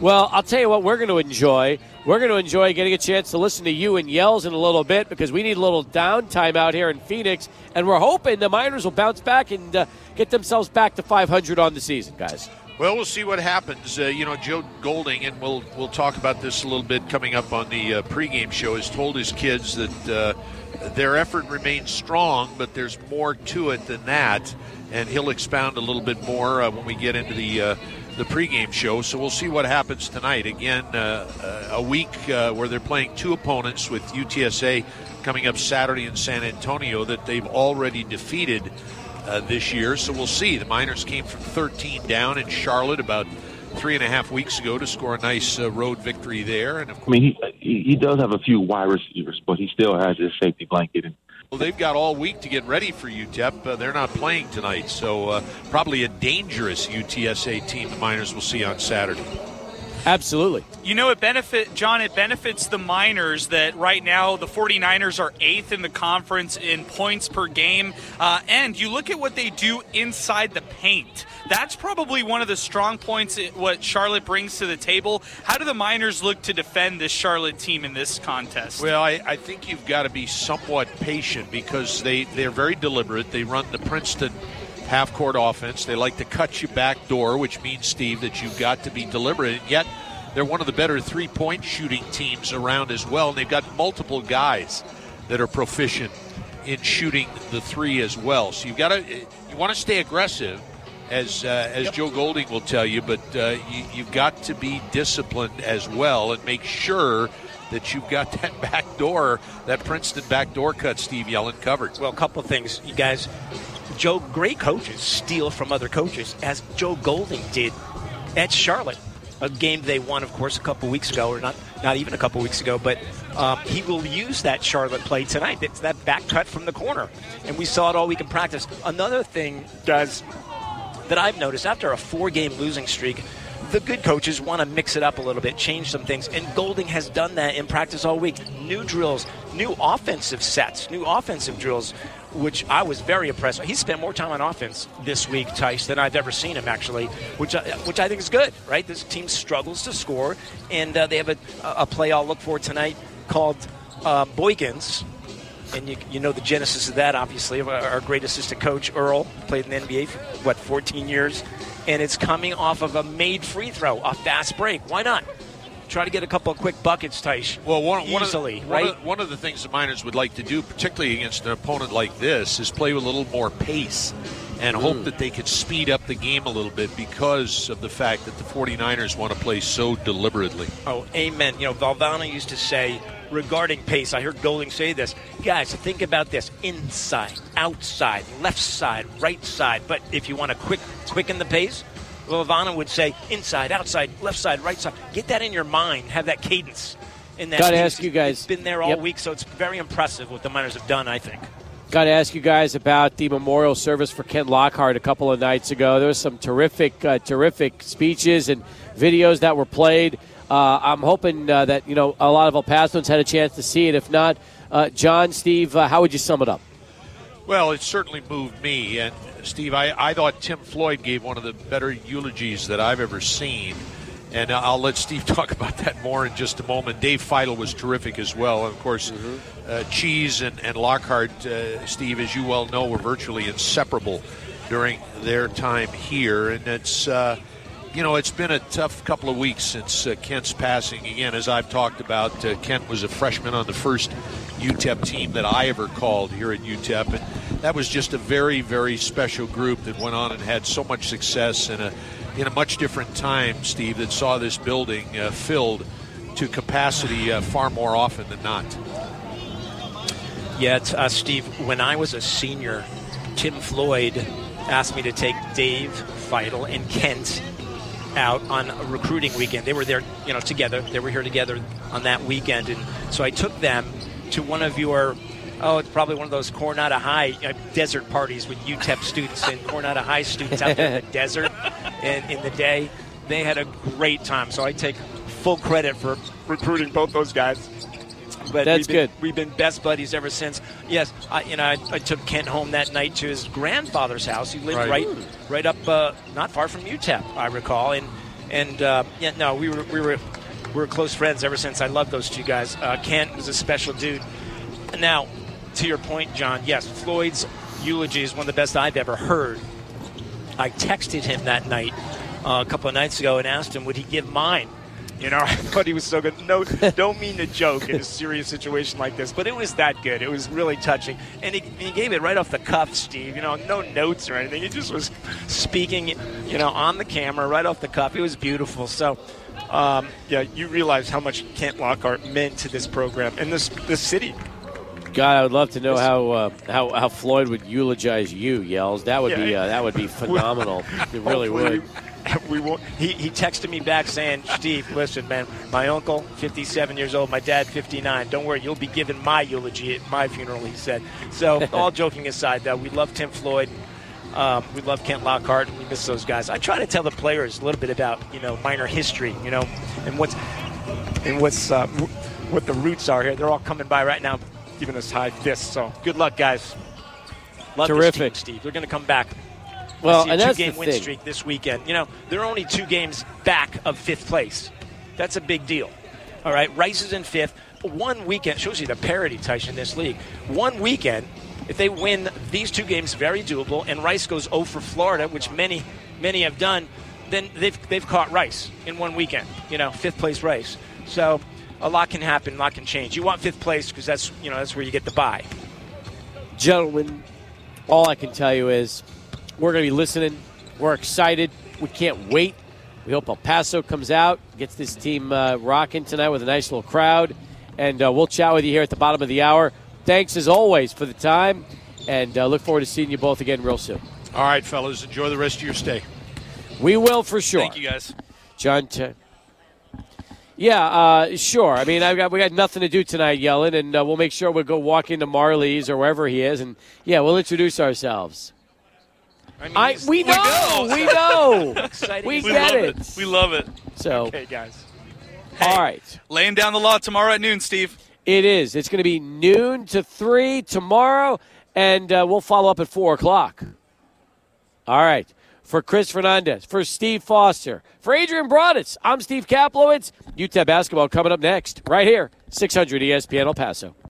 Well, I'll tell you what we're going to enjoy. We're going to enjoy getting a chance to listen to you and Yells in a little bit because we need a little downtime out here in Phoenix, and we're hoping the Miners will bounce back and uh, get themselves back to 500 on the season, guys. Well, we'll see what happens. Uh, you know, Joe Golding, and we'll we'll talk about this a little bit coming up on the uh, pregame show. Has told his kids that uh, their effort remains strong, but there's more to it than that, and he'll expound a little bit more uh, when we get into the. The pregame show, so we'll see what happens tonight. Again, uh, uh, a week uh, where they're playing two opponents with UTSA coming up Saturday in San Antonio that they've already defeated uh, this year. So we'll see. The Miners came from 13 down in Charlotte about three and a half weeks ago to score a nice uh, road victory there. And of I mean, he, he he does have a few wide receivers, but he still has his safety blanket. And well, they've got all week to get ready for UTEP. Uh, they're not playing tonight, so uh, probably a dangerous UTSA team the Miners will see on Saturday. Absolutely. You know, it benefit John. It benefits the Miners that right now the 49ers are eighth in the conference in points per game, uh, and you look at what they do inside the paint. That's probably one of the strong points. What Charlotte brings to the table. How do the Miners look to defend this Charlotte team in this contest? Well, I, I think you've got to be somewhat patient because they, they're very deliberate. They run the Princeton half court offense. They like to cut you back door, which means, Steve, that you've got to be deliberate. And yet, they're one of the better three point shooting teams around as well. And they've got multiple guys that are proficient in shooting the three as well. So you've got to, you want to stay aggressive. As, uh, as Joe Golding will tell you, but uh, you, you've got to be disciplined as well and make sure that you've got that back door, that Princeton back door cut Steve Yellen covered. Well, a couple of things, you guys. Joe, great coaches steal from other coaches, as Joe Golding did at Charlotte, a game they won, of course, a couple weeks ago, or not, not even a couple weeks ago. But um, he will use that Charlotte play tonight. It's that back cut from the corner, and we saw it all week in practice. Another thing, guys, that I've noticed after a four-game losing streak. The good coaches want to mix it up a little bit, change some things, and Golding has done that in practice all week. New drills, new offensive sets, new offensive drills, which I was very impressed. He spent more time on offense this week, Tice, than I've ever seen him actually, which I, which I think is good. Right, this team struggles to score, and uh, they have a, a play I'll look for tonight called uh, Boykins, and you, you know the genesis of that, obviously. Our great assistant coach, Earl, played in the NBA for, what, 14 years? And it's coming off of a made free throw, a fast break. Why not? Try to get a couple of quick buckets, Taish. Well, one, one Easily, of, the- right? One of, one of the things the Miners would like to do, particularly against an opponent like this, is play with a little more pace and mm. hope that they could speed up the game a little bit because of the fact that the 49ers want to play so deliberately. Oh, amen. You know, Valvano used to say regarding pace, I heard Golding say this. Guys, think about this inside, outside, left side, right side. But if you want to quick quicken the pace, Valvano would say inside, outside, left side, right side. Get that in your mind. Have that cadence. In that Gotta ask you guys- It's been there all Yep. week, so it's very impressive what the Miners have done, I think. Got to ask you guys about the memorial service for Kent Lockhart a couple of nights ago. There was some terrific, uh, terrific speeches and videos that were played. Uh, I'm hoping uh, that you know a lot of El Pasoans had a chance to see it. If not, uh, John, Steve, uh, how would you sum it up? Well, it certainly moved me. And, Steve, I, I thought Tim Floyd gave one of the better eulogies that I've ever seen. And I'll let Steve talk about that more in just a moment. Dave Feitl was terrific as well. And of course, uh, Cheese and, and Lockhart, uh, Steve, as you well know, were virtually inseparable during their time here. And it's, uh, you know, it's been a tough couple of weeks since uh, Kent's passing. Again, as I've talked about, uh, Kent was a freshman on the first UTEP team that I ever called here at UTEP. And that was just a very, very special group that went on and had so much success in a, in a much different time, Steve, that saw this building uh, filled to capacity uh, far more often than not. Yeah, uh, Steve, when I was a senior, Tim Floyd asked me to take Dave Feitl and Kent out on a recruiting weekend. They were there, you know, together. They were here together on that weekend, and so I took them to one of your oh, it's probably one of those Coronado High uh, desert parties with UTEP students and Coronado High students out there in the desert and in the day. They had a great time, so I take full credit for recruiting both those guys. But That's we've been, good. We've been best buddies ever since. Yes, I, you know, I, I took Kent home that night to his grandfather's house. He lived Right. right, right, up, uh, not far from UTEP, I recall. And and uh, yeah, no, we were we were we were close friends ever since. I love those two guys. Uh, Kent was a special dude. Now, to your point, John, yes, Floyd's eulogy is one of the best I've ever heard. I texted him that night, uh, a couple of nights ago, and asked him would he give mine. You know, I thought he was so good. No, don't mean to joke in a serious situation like this, but it was that good. It was really touching, and he, he gave it right off the cuff, Steve. You know, no notes or anything. He just was speaking, you know, on the camera, right off the cuff. It was beautiful. So, um, yeah, you realize how much Kent Lockhart meant to this program and this this city. God, I would love to know how uh, how how Floyd would eulogize you, yells. That would be uh, that would be phenomenal. it really would. We won't. He, he texted me back saying, "Steve, listen, man. My uncle, 57 years old. My dad, 59. Don't worry, you'll be given my eulogy at my funeral." He said. So, all joking aside, though, we love Tim Floyd. Um, we love Kent Lockhart. We miss those guys. I try to tell the players a little bit about you know minor history, you know, and what's and what's uh, what the roots are here. They're all coming by right now, giving us high fists. So, good luck, guys. Love Terrific. team, Steve. They're going to come back. Well, I see a two-game win thing. streak this weekend. You know, they're only two games back of fifth place. That's a big deal. All right, Rice is in fifth. One weekend shows you the parity, Tyson, in this league. One weekend, if they win these two games, very doable, and Rice goes 0 for Florida, which many, many have done, then they've, they've caught Rice in one weekend. You know, fifth place Rice. So a lot can happen, a lot can change. You want fifth place because that's you know that's where you get the buy. Gentlemen, all I can tell you is we're going to be listening. We're excited. We can't wait. We hope El Paso comes out, gets this team uh, rocking tonight with a nice little crowd. And uh, we'll chat with you here at the bottom of the hour. Thanks as always for the time, and uh, look forward to seeing you both again real soon. All right, fellas, enjoy the rest of your stay. We will for sure. Thank you, guys. John. T- yeah, uh, sure. I mean, I've got we got nothing to do tonight, yelling, and uh, we'll make sure we go walk into Marley's or wherever he is, and yeah, we'll introduce ourselves. I, we know, we know, Exciting we get love it. it. We love it. So, Okay, guys. all right, Laying down the law tomorrow at noon, Steve. it is. It's going to be noon to three tomorrow, and uh, we'll follow up at four o'clock. All right. For Chris Fernandez, for Steve Foster, for Adrian Broadus, I'm Steve Kaplowitz. UTEP basketball coming up next, right here, 600 ESPN El Paso.